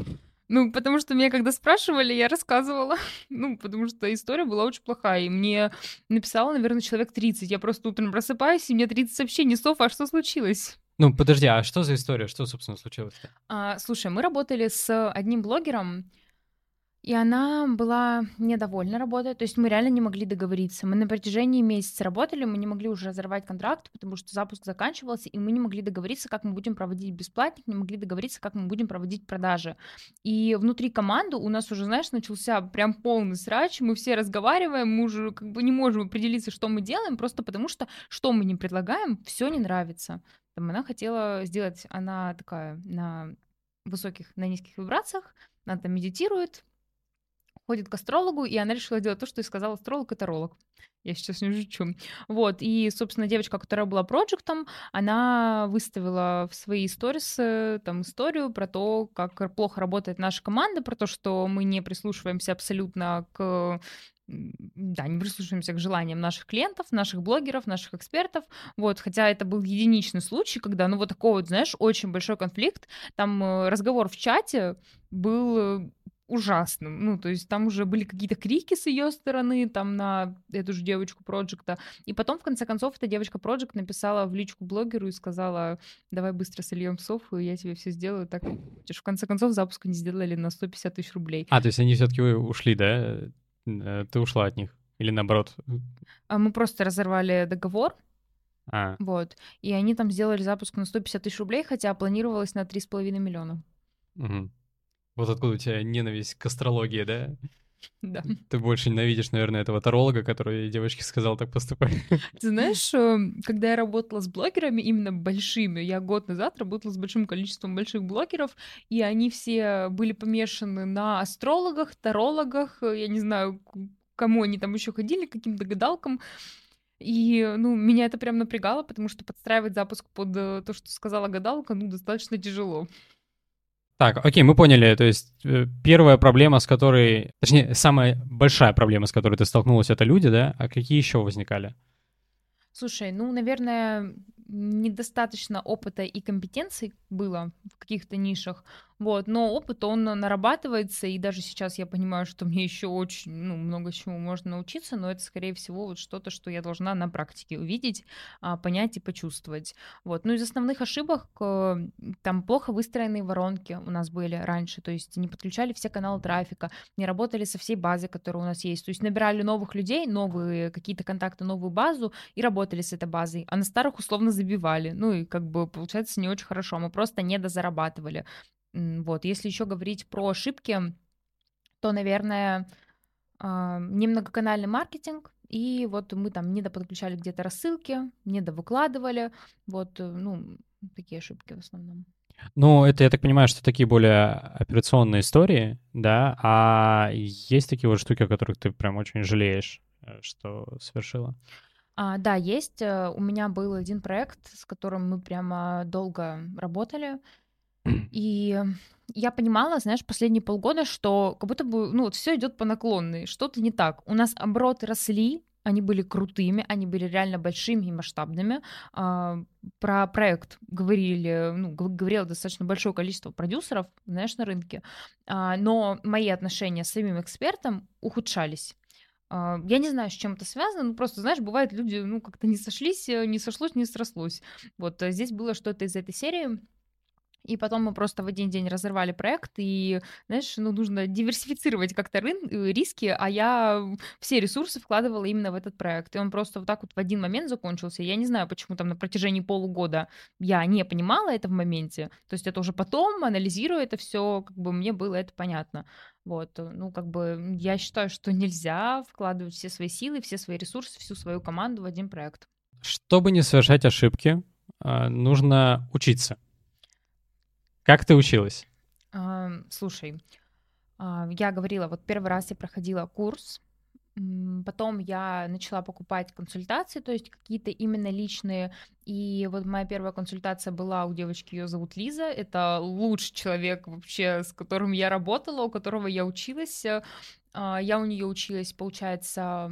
Ну, потому что меня когда спрашивали, я рассказывала. Ну, потому что история была очень плохая. И мне написало, наверное, человек 30. Я просто утром просыпаюсь, и мне 30 сообщений. Софа, а что случилось? Ну, подожди, а что за история? Что, собственно, случилось-то? А, слушай, мы работали с одним блогером, и она была недовольна работой, то есть мы реально не могли договориться. Мы на протяжении месяца работали, мы не могли уже разорвать контракт, потому что запуск заканчивался, и мы не могли договориться, как мы будем проводить бесплатник, не могли договориться, как мы будем проводить продажи. И внутри команды у нас уже, знаешь, начался прям полный срач, мы все разговариваем, мы уже как бы не можем определиться, что мы делаем, просто потому что что мы не предлагаем, все не нравится. Там она хотела сделать, она такая на высоких, на низких вибрациях, она там медитирует, ходит к астрологу, и она решила делать то, что и сказал астролог, это ролог. Я сейчас не жучу. Вот, и, собственно, девочка, которая была проектом, она выставила в свои сторисы там историю про то, как плохо работает наша команда, про то, что мы не прислушиваемся абсолютно к да, не прислушиваемся к желаниям наших клиентов, наших блогеров, наших экспертов, вот, хотя это был единичный случай, когда, ну, вот такой вот, знаешь, очень большой конфликт, там э, разговор в чате был ужасным. Ну, то есть там уже были какие-то крики с ее стороны, там на эту же девочку проекта. И потом, в конце концов, эта девочка проект написала в личку блогеру и сказала, давай быстро сольем софу, и я тебе все сделаю. Так, в конце концов, запуск не сделали на 150 тысяч рублей. А, то есть они все-таки ушли, да? Э, ты ушла от них? Или наоборот? А мы просто разорвали договор, а. Вот. И они там сделали запуск на 150 тысяч рублей, хотя планировалось на 3,5 миллиона. Угу. Вот откуда у тебя ненависть к астрологии, да? Да. Ты больше ненавидишь, наверное, этого таролога, который девочке сказал так поступать. Ты знаешь, эм, когда я работала с блогерами, именно большими, я год назад работала с большим количеством больших блогеров, и они все были помешаны на астрологах, тарологах, э, я не знаю, кому они там еще ходили, каким-то гадалкам. И, ну, меня это прям напрягало, потому что подстраивать запуск под э, то, что сказала гадалка, ну, достаточно тяжело. Так, окей, мы поняли. То есть э, первая проблема, с которой... Точнее, самая большая проблема, с которой ты столкнулась, это люди, да? А какие еще возникали? Слушай, ну, наверное, недостаточно опыта и компетенций было в каких-то нишах, вот, но опыт, он нарабатывается, и даже сейчас я понимаю, что мне еще очень, ну, много чему можно научиться, но это, скорее всего, вот что-то, что я должна на практике увидеть, а, понять и почувствовать, вот. Ну, из основных ошибок, э, там плохо выстроенные воронки у нас были раньше, то есть не подключали все каналы трафика, не работали со всей базой, которая у нас есть, то есть набирали новых людей, новые какие-то контакты, новую базу и работали с этой базой, а на старых условно забивали. Ну и как бы получается не очень хорошо. Мы просто недозарабатывали. Вот. Если еще говорить про ошибки, то, наверное, а, немногоканальный маркетинг, и вот мы там недоподключали где-то рассылки, недовыкладывали, вот, э, ну, такие ошибки в основном. Ну, это, я так понимаю, что такие более операционные истории, да, а есть такие вот штуки, о которых ты прям очень жалеешь, э, что совершила? А, да, есть. Э, у меня был один проект, с которым мы прямо долго работали. И я понимала, знаешь, последние полгода, что как будто бы, ну, вот все идет по наклонной, что-то не так. У нас обороты росли, они были крутыми, они были реально большими и масштабными. А, про проект говорили, ну, говорило достаточно большое количество продюсеров, знаешь, на рынке, а, но мои отношения с самим экспертом ухудшались. А, я не знаю, с чем это связано, ну просто, знаешь, бывает, люди, ну, как-то не сошлись, э, не сошлось, не срослось. Вот э, здесь было что-то из этой серии. И потом мы просто в один день разорвали проект, и, знаешь, ну, нужно диверсифицировать как-то рын- э, риски, а я все ресурсы вкладывала именно в этот проект. И он просто вот так вот в один момент закончился. Я не знаю, почему там на протяжении полугода я не понимала это в моменте. То есть это уже потом, анализируя это все, как бы мне было это понятно. Вот, э, ну, как бы я считаю, что нельзя вкладывать все свои силы, все свои ресурсы, всю свою команду в один проект. Чтобы не совершать ошибки, а, нужно учиться. Как ты училась? Слушай, а, я говорила, вот первый раз я проходила курс, потом я начала покупать консультации, то есть какие-то именно личные. И вот моя первая консультация была у девочки, ее зовут Лиза. Это лучший человек вообще, с которым я работала, у которого я училась. А, я у нее училась, получается,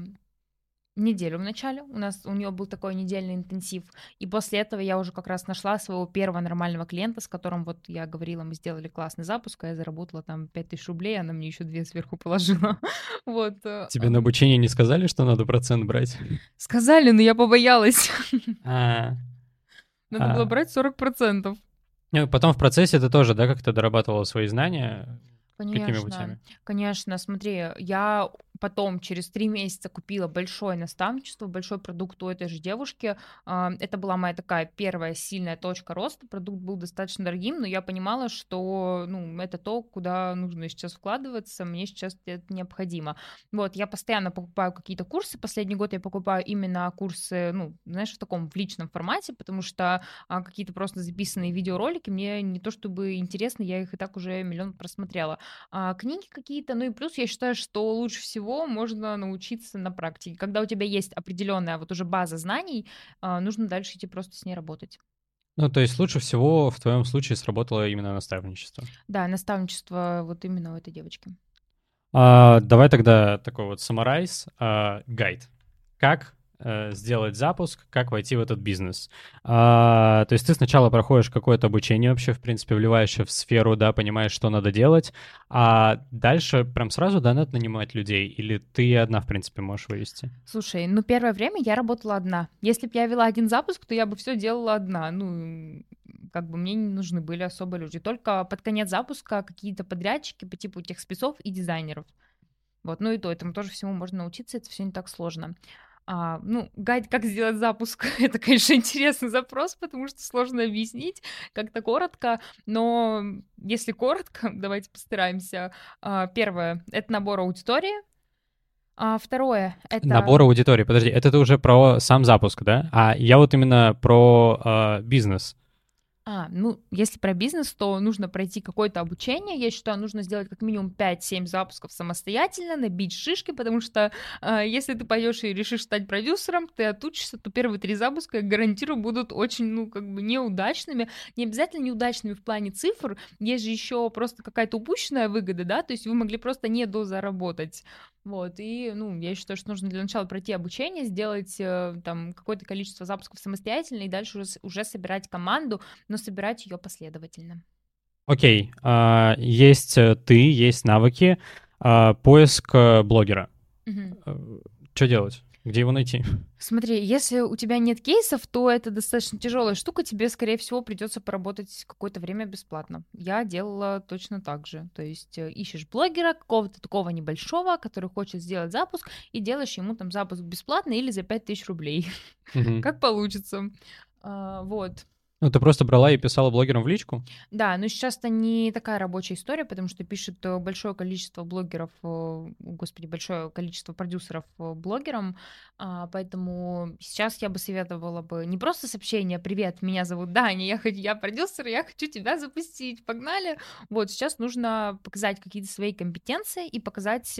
неделю в начале. У нас у нее был такой недельный интенсив. И после этого я уже как раз нашла своего первого нормального клиента, с которым вот я говорила, мы сделали классный запуск, а я заработала там 5000 рублей, она мне еще две сверху положила. вот. Э, Тебе на обучение не сказали, что надо процент брать? Сказали, но я побоялась. А. Надо было а. брать 40%. Ну, потом в процессе ты тоже, да, как-то дорабатывала свои знания? Конечно, конечно, смотри, я потом через три месяца купила большое наставничество, большой продукт у этой же девушки. А, это была моя такая первая сильная точка роста. Продукт был достаточно дорогим, но я понимала, что ну, это то, куда нужно сейчас вкладываться, мне сейчас это необходимо. Вот, я постоянно покупаю какие-то курсы. Последний год я покупаю именно курсы, ну, знаешь, в таком в личном формате, потому что а, какие-то просто записанные видеоролики мне не то чтобы интересны, я их и так уже миллион просмотрела. А, книги какие-то, ну и плюс я считаю, что лучше всего всего можно научиться на практике. Когда у тебя есть определенная вот уже база знаний, а, нужно дальше идти просто с ней работать. Ну, то есть лучше всего в твоем случае сработало именно наставничество. Да, наставничество вот именно у этой девочки. А, давай тогда такой вот саморайз, а, гайд. Как сделать запуск, как войти в этот бизнес. А, то есть ты сначала проходишь какое-то обучение вообще, в принципе, вливаешь в сферу, да, понимаешь, что надо делать, а дальше прям сразу, да, надо нанимать людей, или ты одна, в принципе, можешь вывести? Слушай, ну первое время я работала одна. Если бы я вела один запуск, то я бы все делала одна. Ну, как бы мне не нужны были особо люди. Только под конец запуска какие-то подрядчики по типу тех спецов и дизайнеров. Вот, ну и то, этому тоже всему можно научиться, это все не так сложно. А, ну, гайд, как сделать запуск, это, конечно, интересный запрос, потому что сложно объяснить как-то коротко, но если коротко, давайте постараемся. А, первое — это набор аудитории, а второе — это... Набор аудитории, подожди, это ты уже про сам запуск, да? А я вот именно про э, бизнес. А, ну, если про бизнес, то нужно пройти какое-то обучение. Я считаю, нужно сделать как минимум 5-7 запусков самостоятельно, набить шишки, потому что э, если ты пойдешь и решишь стать продюсером, ты отучишься, то первые три запуска, я гарантирую, будут очень, ну, как бы неудачными. Не обязательно неудачными в плане цифр, есть же еще просто какая-то упущенная выгода, да, то есть вы могли просто не дозаработать. Вот, и, ну, я считаю, что нужно для начала пройти обучение, сделать э, там какое-то количество запусков самостоятельно и дальше уже, уже собирать команду, но собирать ее последовательно. Окей, okay. uh, есть э, ты, есть навыки, uh, поиск э, блогера. Uh-huh. Uh, что делать? Где его найти? Смотри, если у тебя нет кейсов, то это достаточно тяжелая штука, тебе, скорее всего, придется поработать какое-то время бесплатно. Я делала точно так же. То есть э, ищешь блогера какого-то такого небольшого, который хочет сделать запуск, и делаешь ему там запуск бесплатно или за 5000 рублей. Как получится. А, вот. Ну, ты просто брала и писала блогерам в личку? Да, но сейчас это не такая рабочая история, потому что пишет э, большое количество блогеров, э, господи, большое количество продюсеров э, блогерам, а, поэтому сейчас я бы советовала бы не просто сообщение «Привет, меня зовут Даня, я, я продюсер, я хочу тебя запустить, погнали!» Вот, сейчас нужно показать какие-то свои компетенции и показать,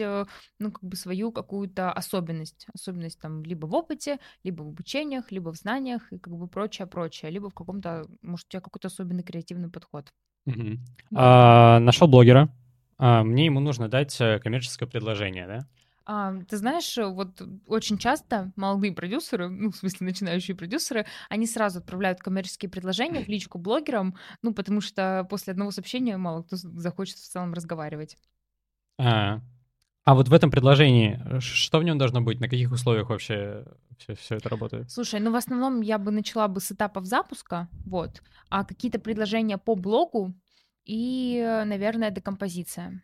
ну, как бы свою какую-то особенность, особенность там либо в опыте, либо в обучениях, либо в знаниях и как бы прочее-прочее, либо в каком-то может, у тебя какой-то особенный креативный подход. Угу. А, нашел блогера. А, мне ему нужно дать э, коммерческое предложение, да? А, ты знаешь, вот очень часто молодые продюсеры, ну, в смысле, начинающие продюсеры, они сразу отправляют коммерческие предложения в личку блогерам, ну, потому что после одного сообщения мало кто захочет в целом разговаривать. А, а вот в этом предложении, э, что в нем должно быть? На каких условиях вообще все, все это работает? Слушай, ну в основном я бы начала бы с этапов запуска, вот, а какие-то предложения по блогу и, наверное, декомпозиция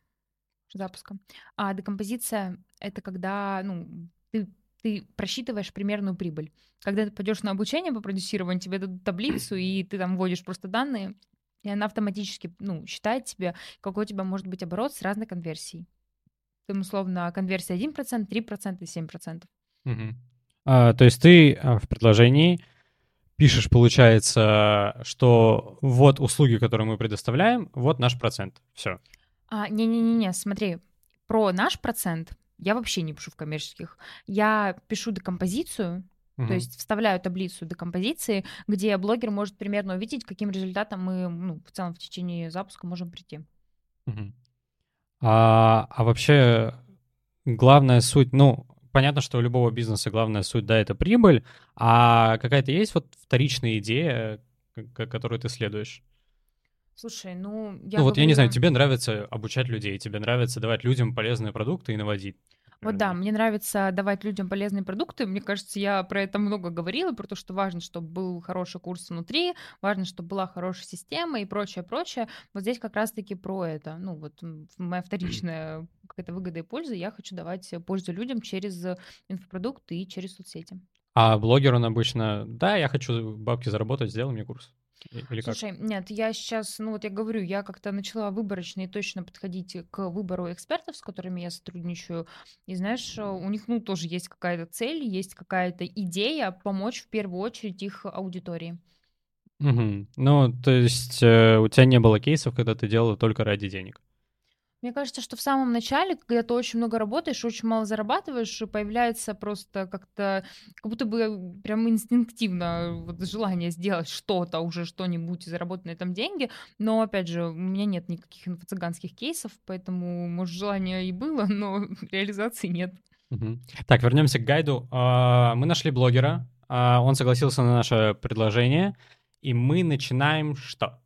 запуска. А декомпозиция — это когда, ну, ты, ты просчитываешь примерную прибыль. Когда ты пойдешь на обучение по продюсированию, тебе дадут таблицу, и ты там вводишь просто данные, и она автоматически, ну, считает тебе, какой у тебя может быть оборот с разной конверсией там условно конверсия 1%, 3% и 7%. Угу. А, то есть ты а, в предложении пишешь, получается, что вот услуги, которые мы предоставляем, вот наш процент. Все. А, не-не-не, смотри, про наш процент я вообще не пишу в коммерческих. Я пишу декомпозицию, угу. то есть вставляю таблицу декомпозиции, где блогер может примерно увидеть, каким результатом мы ну, в целом в течение запуска можем прийти. Угу. А, а вообще главная суть, ну, понятно, что у любого бизнеса главная суть, да, это прибыль, а какая-то есть вот вторичная идея, которую ты следуешь? Слушай, ну, я Ну, вот я не знаю, тебе нравится обучать людей, тебе нравится давать людям полезные продукты и наводить. Вот да, мне нравится давать людям полезные продукты. Мне кажется, я про это много говорила, про то, что важно, чтобы был хороший курс внутри, важно, чтобы была хорошая система и прочее, прочее. Вот здесь как раз-таки про это. Ну, вот моя вторичная какая-то выгода и польза. Я хочу давать пользу людям через инфопродукты и через соцсети. А блогер он обычно, да, я хочу бабки заработать, сделай мне курс. Или Слушай, нет, я сейчас, ну вот я говорю, я как-то начала выборочно и точно подходить к выбору экспертов, с которыми я сотрудничаю. И знаешь, у них, ну, тоже есть какая-то цель, есть какая-то идея помочь в первую очередь их аудитории. Угу. Ну, то есть э, у тебя не было кейсов, когда ты делала только ради денег? Мне кажется, что в самом начале, когда ты очень много работаешь, очень мало зарабатываешь, появляется просто как-то, как будто бы прям инстинктивно вот желание сделать что-то, уже что-нибудь и заработать на этом деньги. Но, опять же, у меня нет никаких инфо-цыганских кейсов, поэтому, может, желание и было, но реализации нет. Так, вернемся к гайду. А, Мы нашли блогера, а, он согласился на наше предложение, и мы начинаем что?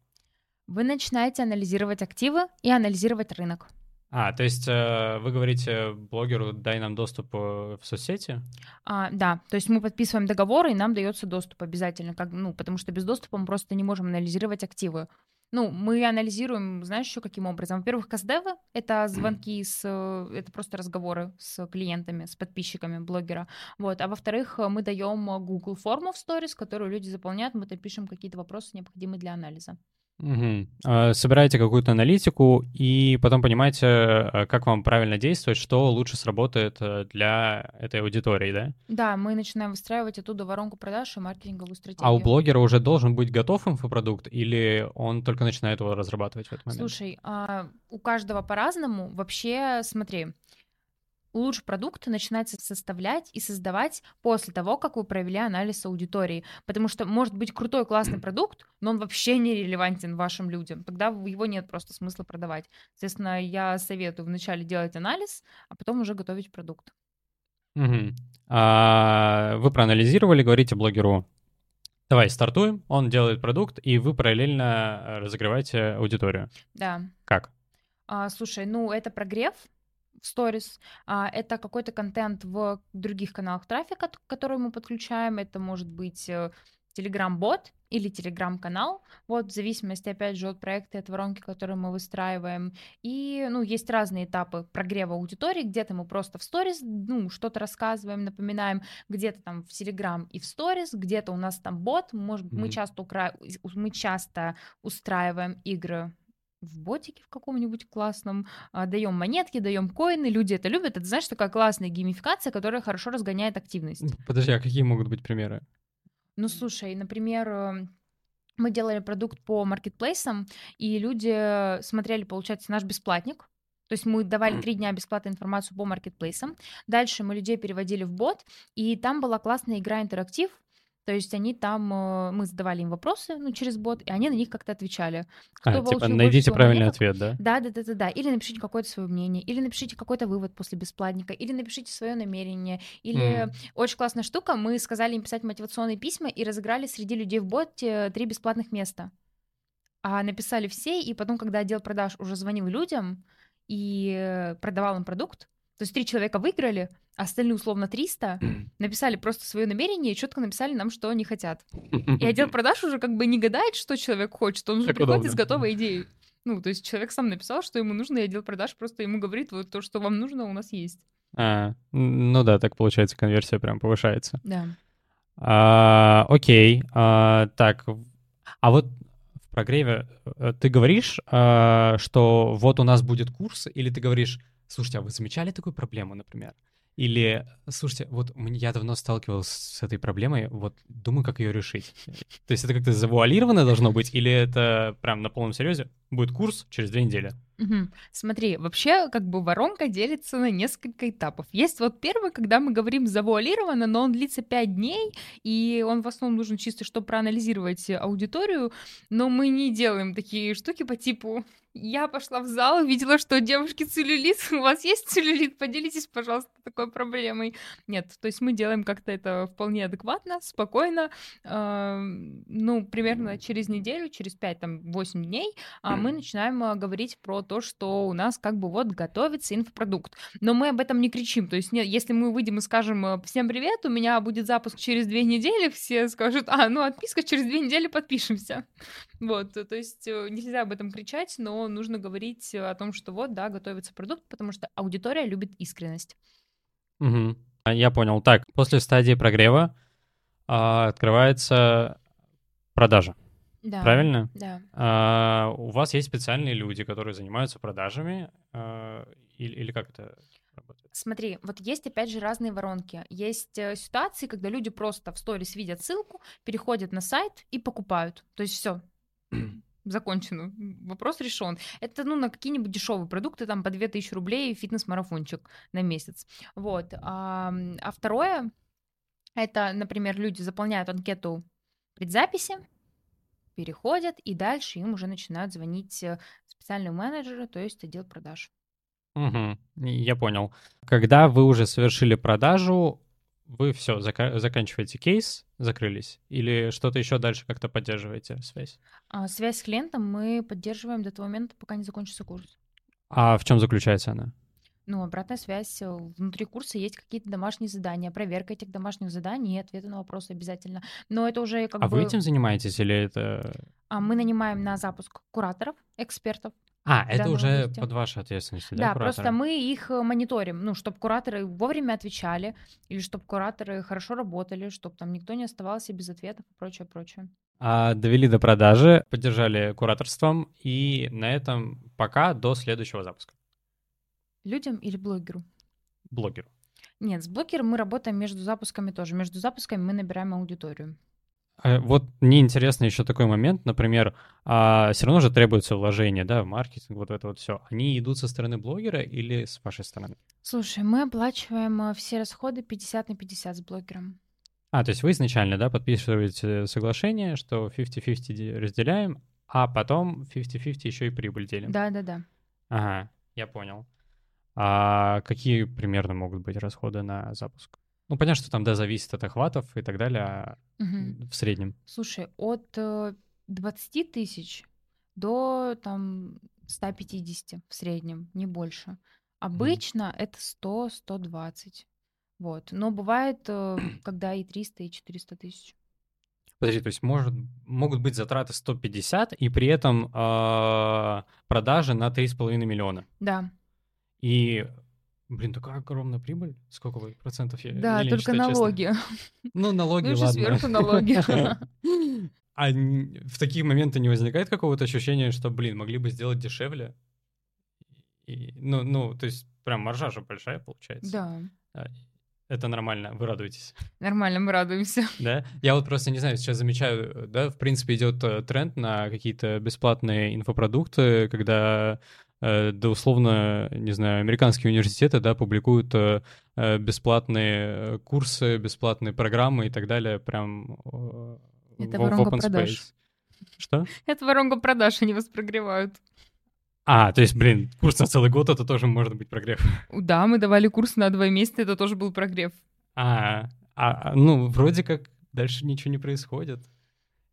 Вы начинаете анализировать активы и анализировать рынок. А, то есть э, вы говорите блогеру, дай нам доступ э, в соцсети? А, да, то есть мы подписываем договор, и нам дается доступ обязательно, как, ну, потому что без доступа мы просто не можем анализировать активы. Ну, мы анализируем, знаешь, еще каким образом? Во-первых, каздевы — это звонки с... э, Это просто разговоры с клиентами, с подписчиками блогера. Вот. А во-вторых, мы даем Google форму в сторис, которую люди заполняют, мы там пишем какие-то вопросы, необходимые для анализа. А, Собираете какую-то аналитику и потом понимаете, э, как вам правильно действовать, что лучше сработает э, для этой аудитории, да? Да, мы начинаем выстраивать оттуда воронку продаж и маркетинговую стратегию. А у блогера уже должен быть готов инфопродукт или он только начинает его разрабатывать в этот момент? Слушай, а, у каждого по-разному. Вообще, смотри, лучший продукт начинается составлять и создавать после того, как вы провели анализ аудитории. Потому что может быть крутой, классный продукт, но он вообще не релевантен вашим людям. Тогда его нет просто смысла продавать. Соответственно, я советую вначале делать анализ, а потом уже готовить продукт. Мгм. А, Вы проанализировали, говорите блогеру, давай стартуем, он делает продукт, и вы параллельно э, разогреваете аудиторию. Да. Как? А, слушай, ну это прогрев в сторис, а, это какой-то контент в других каналах трафика, который мы подключаем. Это может быть э, Telegram-бот или Telegram-канал, вот в зависимости, опять же, от проекта и от воронки, которые мы выстраиваем. И, ну, есть разные этапы прогрева аудитории, где-то мы просто в сторис, ну, что-то рассказываем, напоминаем, где-то там в Telegram и в сторис, где-то у нас там бот, может, мы Мгм. часто, укра- мы часто устраиваем игры в ботике в каком-нибудь классном, а, даем монетки, даем коины, люди это любят. Это, знаешь, такая классная геймификация, которая хорошо разгоняет активность. Подожди, а какие могут быть примеры? Ну, слушай, например, э, мы делали продукт по маркетплейсам, и люди смотрели, получается, наш бесплатник. То есть мы давали три дня бесплатной информацию по маркетплейсам. Дальше мы людей переводили в бот, и там была классная игра интерактив. То есть они там, э, мы задавали им вопросы, ну, через бот, и они на них как-то отвечали. А, Кто типа, получил больше найдите правильный монеток? ответ, да? Да, да, да, да, да. Или напишите какое-то свое мнение, или напишите какой-то вывод после бесплатника, или напишите свое намерение. Или М. очень классная штука, мы сказали им писать мотивационные письма и разыграли среди людей в боте три бесплатных места. А написали все, и потом, когда отдел продаж уже звонил людям и э, продавал им продукт, то есть три человека выиграли, а остальные условно 300 написали просто свое намерение и четко написали нам, что они хотят. И отдел продаж уже как бы не гадает, что человек хочет, он уже Как приходит удобно. с готовой идеей. Ну, то есть человек сам написал, что ему нужно, и отдел продаж просто ему говорит, вот то, что вам нужно, у нас есть. А, ну да, так получается, конверсия прям повышается. Да. А, окей, а, так, а вот в прогреве э, ты говоришь, а, что вот у нас будет курс, или ты говоришь, слушайте, а вы замечали такую проблему, например? Или, слушайте, вот я давно сталкивался с этой проблемой, вот думаю, как ее решить. То есть это как-то завуалировано должно быть, или это прям на полном серьезе? Будет курс через две недели. Мгм. Смотри, вообще как бы воронка делится на несколько этапов. Есть вот первый, когда мы говорим завуалированно, но он длится 5 дней, и он в основном нужен чисто, чтобы проанализировать аудиторию, но мы не делаем такие штуки по типу «я пошла в зал, видела, что девушки целлюлит, у вас есть целлюлит, поделитесь, пожалуйста, такой проблемой». Нет, то есть мы делаем как-то это вполне адекватно, спокойно, эм, ну, примерно через неделю, через 5-8 дней а, мы начинаем а, говорить про то, что у нас как бы вот готовится инфопродукт. Но мы об этом не кричим. То есть нет, если мы выйдем и скажем э, «Всем привет, у меня будет запуск через две недели», все скажут «А, ну отписка, через две недели подпишемся». Вот, э, то есть э, нельзя об этом кричать, но нужно говорить э, о том, что вот, да, готовится продукт, потому что аудитория любит искренность. А, Я понял. Так, после стадии прогрева а, открывается продажа, Да. правильно? Да. А, у вас есть специальные люди, которые занимаются продажами, а, или, или как это работает? Смотри, вот есть опять же разные воронки. Есть э, ситуации, когда люди просто в сторис видят ссылку, переходят на сайт и покупают. То есть все, закончено. Вопрос решен. Это, ну, на какие-нибудь дешевые продукты, там, по 2000 рублей фитнес-марафончик на месяц. Вот. А, а второе, это, например, люди заполняют анкету предзаписи, переходят, и дальше им уже начинают звонить э, специальные менеджеры, то есть отдел продаж. Угу, я понял. Когда вы уже совершили продажу, вы все, зака- заканчиваете кейс, закрылись? Или что-то еще дальше как-то поддерживаете связь? А, связь с клиентом мы поддерживаем до того момента, пока не закончится курс. А в чем заключается она? Ну, обратная связь. э, Внутри курса есть какие-то домашние задания, проверка этих домашних заданий и ответы на вопросы обязательно. Но это уже как а бы... вы этим занимаетесь или это... А мы нанимаем на запуск кураторов, экспертов. А, это уже области. под вашей ответственностью, Да, да, просто куратора? мы их э, мониторим, ну, чтобы кураторы вовремя отвечали, или чтобы кураторы хорошо работали, чтобы там никто не оставался без ответов и прочее, прочее. А, довели до продажи, поддержали кураторством, и на этом пока до следующего запуска. Людям или блогеру? Блогеру. Нет, с блогером мы работаем между запусками тоже. Между запусками мы набираем аудиторию. Э, Вот мне интересно еще такой момент, например, все равно же требуется вложение, да, в маркетинг, вот это вот все. Они идут со стороны блогера или с вашей стороны? Слушай, мы оплачиваем э, все расходы 50 на 50 с блогером. А, то есть вы изначально, да, подписываете соглашение, что 50-50 де- разделяем, а потом 50-50 еще и прибыль делим. Да-да-да. Ага, я понял. А какие примерно могут быть расходы на запуск? Ну, понятно, что там, да, зависит от охватов и так далее, Мгм. в среднем. Слушай, от э, 20 тысяч до там 150 в среднем, не больше. Обычно это 100-120. Вот. Но бывает, э, когда и 300, и 400 тысяч. Подожди, то есть может, могут быть затраты 150, и при этом а, продажи на 3,5 миллиона. Да, И, блин, такая огромная прибыль. Сколько вы процентов? Я да, лень только честно. налоги. Ну, налоги, Ну, ладно. сверху налоги. А в такие моменты не возникает какого-то ощущения, что, блин, могли бы сделать дешевле? И, ну, ну, то есть прям маржа же большая получается. Да, А, Это нормально, вы радуетесь, нормально, мы радуемся. да? Я вот просто не знаю, сейчас замечаю, э, да, в принципе идет э, тренд на какие-то бесплатные инфопродукты, когда да условно, не знаю, американские университеты, да, публикуют э, э, бесплатные э, курсы, бесплатные программы и так далее, прям э, Это в- в open продаж. space. Что? Это воронка продаж, они вас прогревают. А, то есть, блин, курс на целый год, это тоже может быть прогрев. Да, мы давали курс на два месяца, это тоже был прогрев. А, а, ну, вроде как дальше ничего не происходит.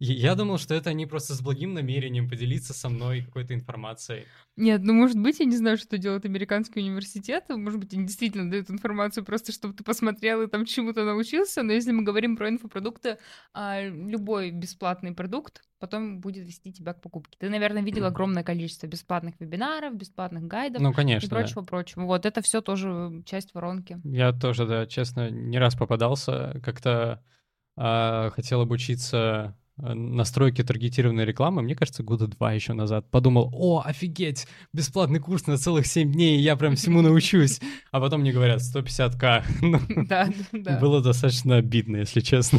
Я- думал, что это они просто с благим намерением поделиться со мной какой-то информацией. Нет, ну, может быть, я не знаю, что делают американские университеты. Может быть, они действительно дают информацию просто, чтобы ты посмотрел и там чему-то научился. Но если мы говорим про инфопродукты, а, любой бесплатный продукт потом будет вести тебя к покупке. Ты, наверное, видел огромное количество бесплатных вебинаров, бесплатных гайдов Ну, и конечно, да. прочего-прочего. Вот это все тоже часть воронки. Я тоже, да, честно, не раз попадался. Как-то а, хотел обучиться а, настройке таргетированной рекламы, мне кажется, года два еще назад. Подумал, о, офигеть, бесплатный курс на целых 7 дней, я прям всему научусь. А потом мне говорят, 150к. Ну, Да, да, Было достаточно обидно, если честно.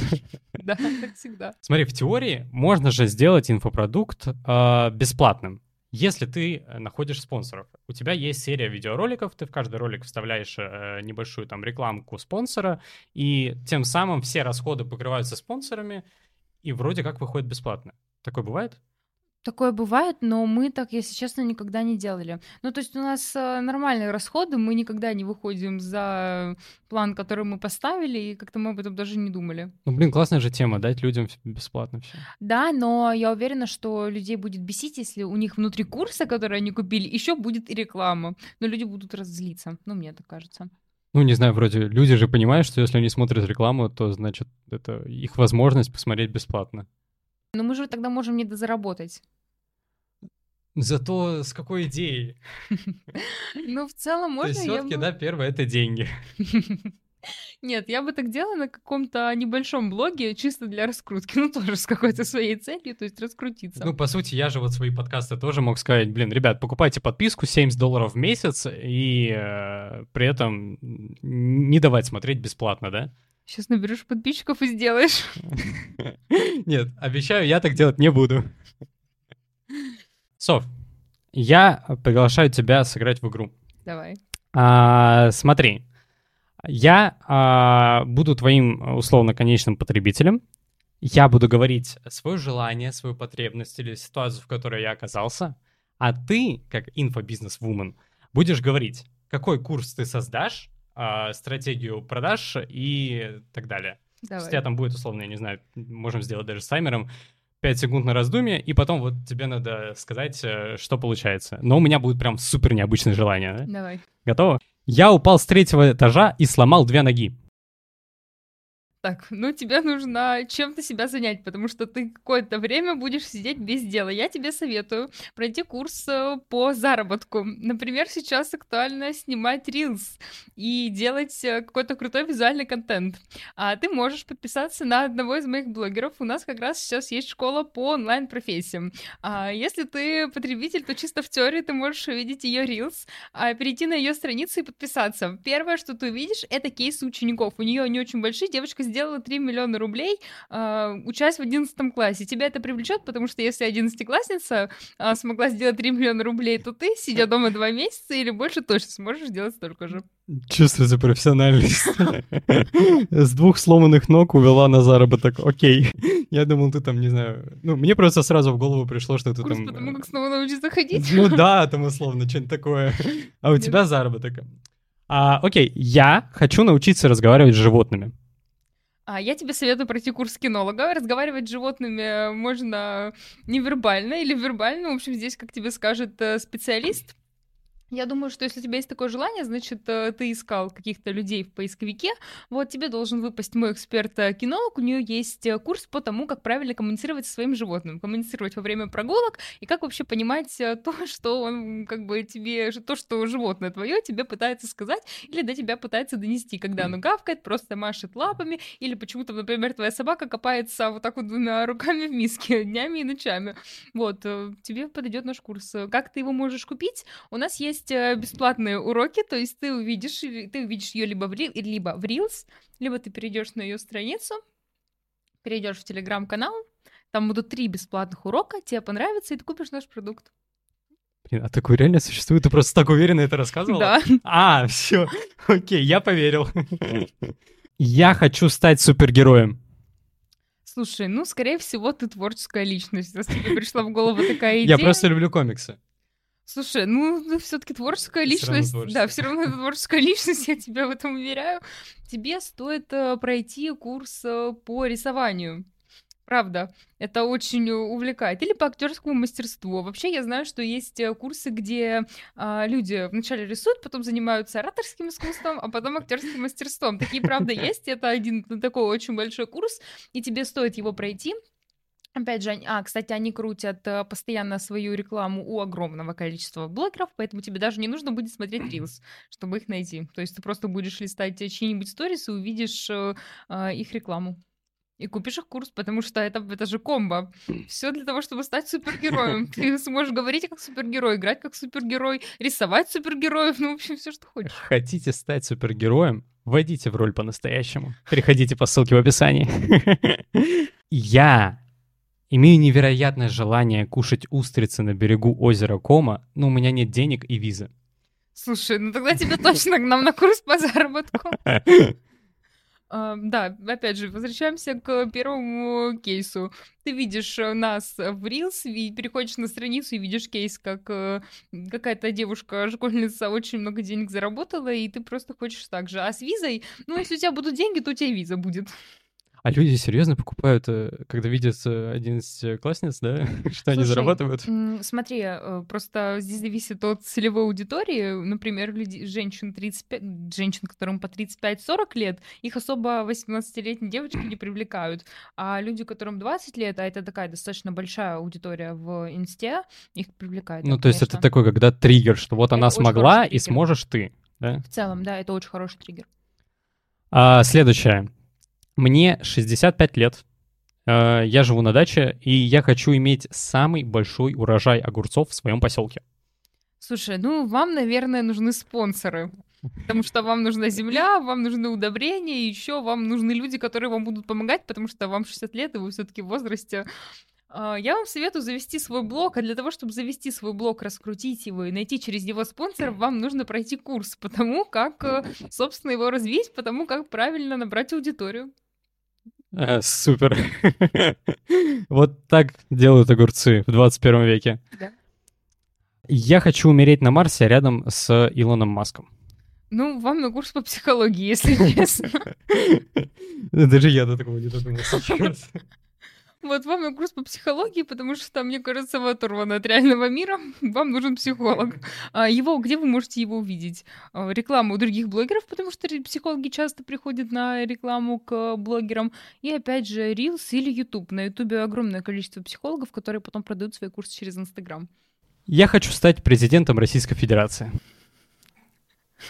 да, так всегда. Смотри, в теории можно же сделать инфопродукт э, бесплатным. Если ты э, находишь спонсоров, у тебя есть серия видеороликов, ты в каждый ролик вставляешь э, небольшую там рекламку спонсора, и тем самым все расходы покрываются спонсорами, и вроде как выходит бесплатно. Такое бывает? Такое бывает, но мы так, если честно, никогда не делали. Ну, то есть у нас э, нормальные расходы, мы никогда не выходим за план, который мы поставили, и как-то мы об этом даже не думали. Ну, блин, классная же тема, дать людям бесплатно все. Да, но я уверена, что людей будет бесить, если у них внутри курса, который они купили, еще будет и реклама. Но люди будут раззлиться. Ну, мне так кажется. Ну, не знаю, вроде люди же понимают, что если они смотрят рекламу, то, значит, это их возможность посмотреть бесплатно. Но мы же тогда можем недозаработать. Зато с какой идеей? Ну, в целом То можно... есть я все-таки, да, первое — это деньги. Нет, я бы так делала на каком-то небольшом блоге, чисто для раскрутки. Ну, тоже с какой-то своей целью, то есть раскрутиться. Ну, по сути, я же вот свои подкасты тоже мог сказать, блин, ребят, покупайте подписку 70 долларов в месяц и э, при этом не давать смотреть бесплатно, да? Сейчас наберешь подписчиков и сделаешь. Нет, обещаю, я так делать не буду. Соф, я приглашаю тебя сыграть в игру. Давай. А, смотри, я а, буду твоим условно конечным потребителем. Я буду говорить свое желание, свою потребность или ситуацию, в которой я оказался. А ты, как инфобизнес-вумен, будешь говорить, какой курс ты создашь, а, стратегию продаж и так далее. Давай. У тебя там будет, условно, я не знаю, можем сделать даже с таймером, 5 секунд на раздумье, и потом вот тебе надо сказать, э, что получается. Но у меня будет прям супер необычное желание. Да? Давай. Готово? Я упал с третьего этажа и сломал две ноги. Так, ну тебе нужно чем-то себя занять, потому что ты какое-то время будешь сидеть без дела. Я тебе советую пройти курс э, по заработку. Например, сейчас актуально снимать рилс и делать э, какой-то крутой визуальный контент. А ты можешь подписаться на одного из моих блогеров. У нас как раз сейчас есть школа по онлайн-профессиям. А если ты потребитель, то чисто в теории ты можешь увидеть ее рилс, а перейти на ее страницу и подписаться. Первое, что ты увидишь, это кейсы учеников. У нее они очень большие, девочка сделала 3 миллиона рублей, э, учась в 11 классе. Тебя это привлечет, потому что если 11-классница э, смогла сделать 3 миллиона рублей, то ты, сидя дома два месяца или больше, точно сможешь сделать столько же. Чувствуется профессиональность. С двух сломанных ног увела на заработок. Окей. Я думал, ты там, не знаю... Ну, мне просто сразу в голову пришло, что ты там... потому как снова научиться ходить. Ну да, там условно, что-нибудь такое. А у тебя заработок. А, окей, я хочу научиться разговаривать с животными. А я тебе советую пройти курс кинолога. Разговаривать с животными можно невербально или вербально. В общем, здесь, как тебе скажет э, специалист, я думаю, что если у тебя есть такое желание, значит, э, ты искал каких-то людей в поисковике. Вот тебе должен выпасть мой эксперт-кинолог. У нее есть э, курс по тому, как правильно коммуницировать со своим животным. Коммуницировать во время прогулок и как вообще понимать э, то, что он как бы тебе, то, что животное твое тебе пытается сказать или до тебя пытается донести, когда оно гавкает, просто машет лапами, или почему-то, например, твоя собака копается вот так вот двумя руками в миске днями и ночами. Вот, тебе подойдет наш курс. Как ты его можешь купить? У нас есть есть э, бесплатные уроки, то есть ты увидишь, ты увидишь ее либо в, либо в Reels, либо ты перейдешь на ее страницу, перейдешь в телеграм-канал, там будут три бесплатных урока, тебе понравится, и ты купишь наш продукт. Блин, а такой реально существует? Ты просто так уверенно это рассказывала? Да. А, все. Окей, я поверил. Я хочу стать супергероем. Слушай, ну, скорее всего, ты творческая личность, если тебе пришла в голову такая идея. Я просто люблю комиксы. Слушай, ну ты все-таки творческая личность. Все да, все равно это творческая личность, я тебя в этом уверяю. Тебе стоит э, пройти курс э, по рисованию. Правда, это очень увлекает. Или по актерскому мастерству. Вообще, я знаю, что есть э, курсы, где а, люди вначале рисуют, потом занимаются ораторским искусством, а потом актерским мастерством. Такие, правда, есть. Это один такой очень большой курс, и тебе стоит его пройти. Опять же, а, кстати, они крутят э, постоянно свою рекламу у огромного количества блогеров, поэтому тебе даже не нужно будет смотреть Reels, чтобы их найти. То есть ты просто будешь листать чьи-нибудь сторис и увидишь э, э, их рекламу. И купишь их курс, потому что это, это же комбо. Все для того, чтобы стать супергероем. Ты сможешь говорить как супергерой, играть как супергерой, рисовать супергероев, ну, в общем, все, что хочешь. Хотите стать супергероем? Войдите в роль по-настоящему. Переходите по ссылке в описании. Я Имею невероятное желание кушать устрицы на берегу озера Кома, но у меня нет денег и визы. Слушай, ну тогда тебе точно к нам на курс по заработку. Да, опять же, возвращаемся к первому кейсу. Ты видишь э, нас в Reels, переходишь на страницу и видишь кейс, как э, какая-то девушка, школьница, очень много денег заработала, и ты просто хочешь так же. А с визой, ну, если у тебя будут деньги, то у тебя виза будет. А люди серьезно покупают, э, когда видят 11-классниц, да, что они зарабатывают? Смотри, э, просто здесь зависит от целевой аудитории. Например, люди, женщин 35, женщин, которым по 35-40 лет, их особо 18-летние девочки не привлекают. А люди, которым 20 лет, а это такая достаточно большая аудитория в инсте, их привлекает. Ну, да, то есть это такой, когда триггер, что вот это она смогла, и сможешь ты, да? В целом, да, это очень хороший триггер. А, следующее. Мне 65 лет. Э, я живу на даче, и я хочу иметь самый большой урожай огурцов в своем поселке. Слушай, ну вам, наверное, нужны спонсоры. Потому что вам нужна земля, вам нужны удобрения, и еще вам нужны люди, которые вам будут помогать, потому что вам 60 лет, и вы все-таки в возрасте. А, я вам советую завести свой блог, а для того, чтобы завести свой блог, раскрутить его и найти через него спонсоров, вам нужно пройти курс по тому, как, э, собственно, его развить, по тому, как правильно набрать аудиторию. А, супер. вот так делают огурцы в 21 веке. Да. Я хочу умереть на Марсе рядом с Илоном Маском. Ну, вам на курс по психологии, если честно. Даже я до такого не додумался. Вот вам на курс по психологии, потому что там, мне кажется, вы оторваны от реального мира. Вам нужен психолог. А его, где вы можете его увидеть? А, Рекламу у других блогеров, потому что психологи часто приходят на рекламу к блогерам. И опять же, Reels или YouTube. На YouTube огромное количество психологов, которые потом продают свои курсы через Инстаграм. Я хочу стать президентом Российской Федерации.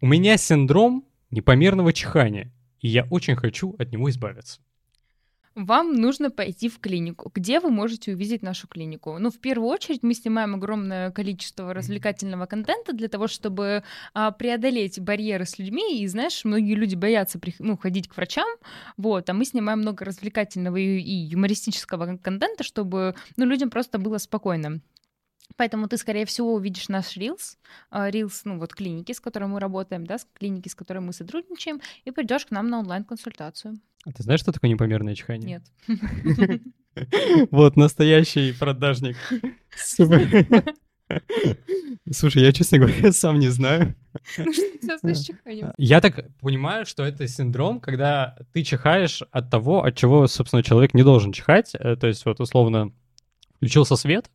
У меня синдром непомерного чихания, и я очень хочу от него избавиться. Вам нужно пойти в клинику. Где вы можете увидеть нашу клинику? Ну, в первую очередь, мы снимаем огромное количество развлекательного контента для того, чтобы а, преодолеть барьеры с людьми. И знаешь, многие люди боятся прих- ну, ходить к врачам. Вот, а мы снимаем много развлекательного и, и юмористического кон- контента, чтобы ну, людям просто было спокойно. Поэтому ты, скорее всего, увидишь наш Reels, а, Reels, ну вот клиники, с которой мы работаем, да, с клиники, с которой мы сотрудничаем, и придешь к нам на онлайн-консультацию. А ты знаешь, что такое непомерное чихание? Нет. Вот, настоящий продажник. Слушай, я, честно говоря, сам не знаю. Ну что сейчас с чиханием? Я так понимаю, что это синдром, когда ты чихаешь от того, от чего, собственно, человек не должен чихать. Э, То есть, вот, условно, включился свет,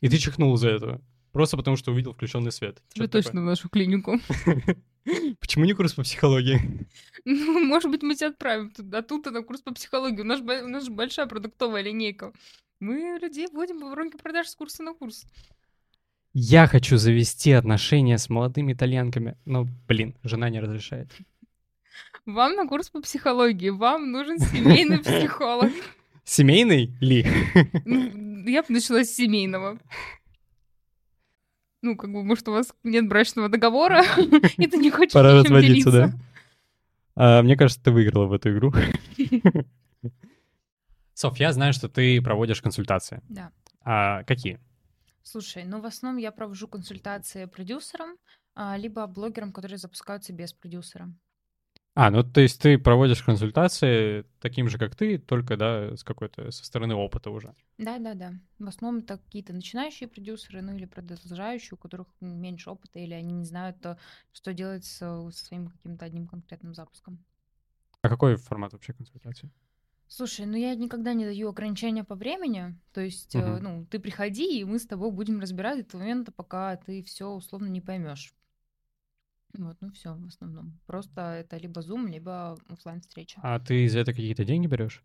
и ты чихнул из-за этого. Просто потому, что увидел включенный свет. Тебе точно в нашу клинику. такое. Почему не курс по психологии? Ну, может быть, мы тебя отправим туда, тут на курс по психологии. У нас, у нас же большая продуктовая линейка. Мы людей вводим по воронке продаж с курса на курс. Я хочу завести отношения с молодыми итальянками. Но, блин, жена не разрешает. Вам на курс по психологии. Вам нужен семейный психолог. Семейный ли? Я бы начала с семейного. Ну, как бы, может, у вас нет брачного договора, и ты не хочешь Пора ничем разводиться, делиться. да? А, мне кажется, ты выиграла в эту игру. Соф, я знаю, что ты проводишь консультации. Да. А какие? Слушай, ну в основном я провожу консультации продюсерам, а, либо блогерам, которые запускаются без продюсера. А, ну то есть ты проводишь консультации таким же, как ты, только, да, с какой-то, со стороны опыта уже. Да, да, да. В основном это какие-то начинающие продюсеры, ну или продолжающие, у которых меньше опыта, или они не знают, э, что делать со, со своим каким-то одним конкретным запуском. А какой формат вообще консультации? Слушай, ну я никогда не даю ограничения по времени. То есть, э, Мгм. ну, ты приходи, и мы с тобой будем разбирать до того момента, пока ты все условно не поймешь. Вот, ну все, в основном. Просто это либо Zoom, либо оффлайн встреча. А ты за это какие-то деньги берешь?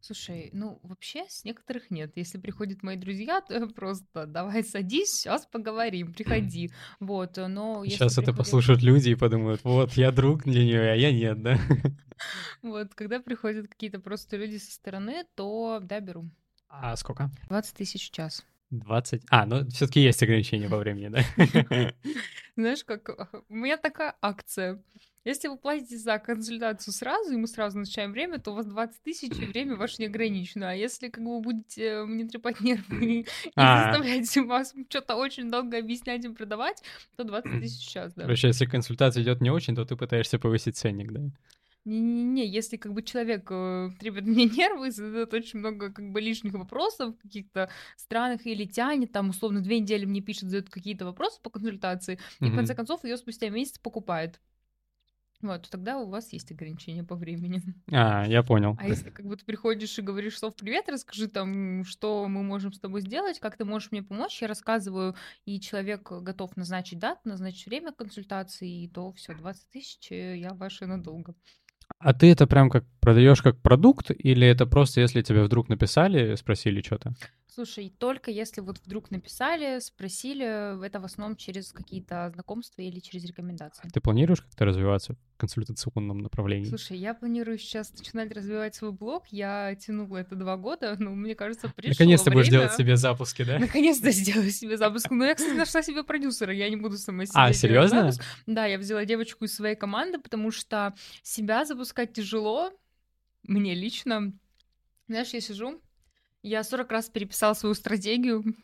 Слушай, ну вообще с некоторых нет. Если приходят мои друзья, то просто давай садись, сейчас поговорим, приходи. Вот, но если Сейчас это приходят- послушают люди и подумают, вот, я друг для нее, а я нет, да? Вот, когда приходят какие-то просто люди со стороны, то да, беру. А сколько? 20 тысяч в час. 20? А, ну все-таки есть ограничения по времени, да? Знаешь, как у меня такая акция. Если вы платите за консультацию сразу, и мы сразу назначаем время, то у вас 20 тысяч, и время ваше не ограничено. А если как бы вы будете мне трепать нервы и А. заставлять вас что-то очень долго объяснять и продавать, то 20 тысяч в час, да. Короче, если консультация идет не очень, то ты пытаешься повысить ценник, да? Не-не-не, если как бы человек э, требует мне нервы, задает очень много как бы лишних вопросов каких-то странных или тянет, там условно две недели мне пишет, задает какие-то вопросы по консультации, и в конце концов ее спустя месяц покупает. Вот, то тогда у вас есть ограничения по времени. А, я понял. А если как бы ты приходишь и говоришь, Сов, привет, расскажи там, что мы можем с тобой сделать, как ты можешь мне помочь, я рассказываю, и человек готов назначить дату, назначить время консультации, и то все, 20 тысяч, э, я ваша надолго. А ты это прям как продаешь как продукт, или это просто если тебе вдруг написали, спросили что-то? Слушай, только если вот вдруг написали, спросили, это в основном через какие-то знакомства или через рекомендации. Ты планируешь как-то развиваться в консультационном направлении? Слушай, я планирую сейчас начинать развивать свой блог. Я тянула это два года, но мне кажется, пришло Наконец-то будешь время. делать себе запуски, да? Наконец-то сделаю себе запуск. Но я, кстати, нашла себе продюсера. Я не буду сама себе А, серьезно? запуск. Да, я взяла девочку из своей команды, потому что себя запускать тяжело. Мне лично. Знаешь, я сижу, я 40 раз переписала свою стратегию.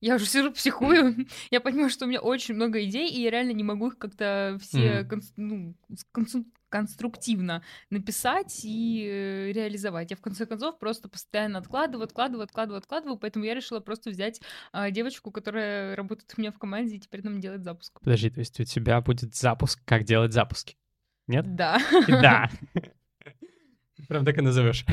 Я уже сижу, психую. Я понимаю, что у меня очень много идей, и я реально не могу их как-то все ну, конструктивно написать и э, реализовать. Я в конце концов просто постоянно откладываю, откладываю, откладываю, откладываю, поэтому я решила просто взять а, девочку, которая работает у меня в команде и теперь нам делает запуск. Подожди, то есть у тебя будет запуск, как делать запуски? Нет? Да. Да. Прям так и назовешь.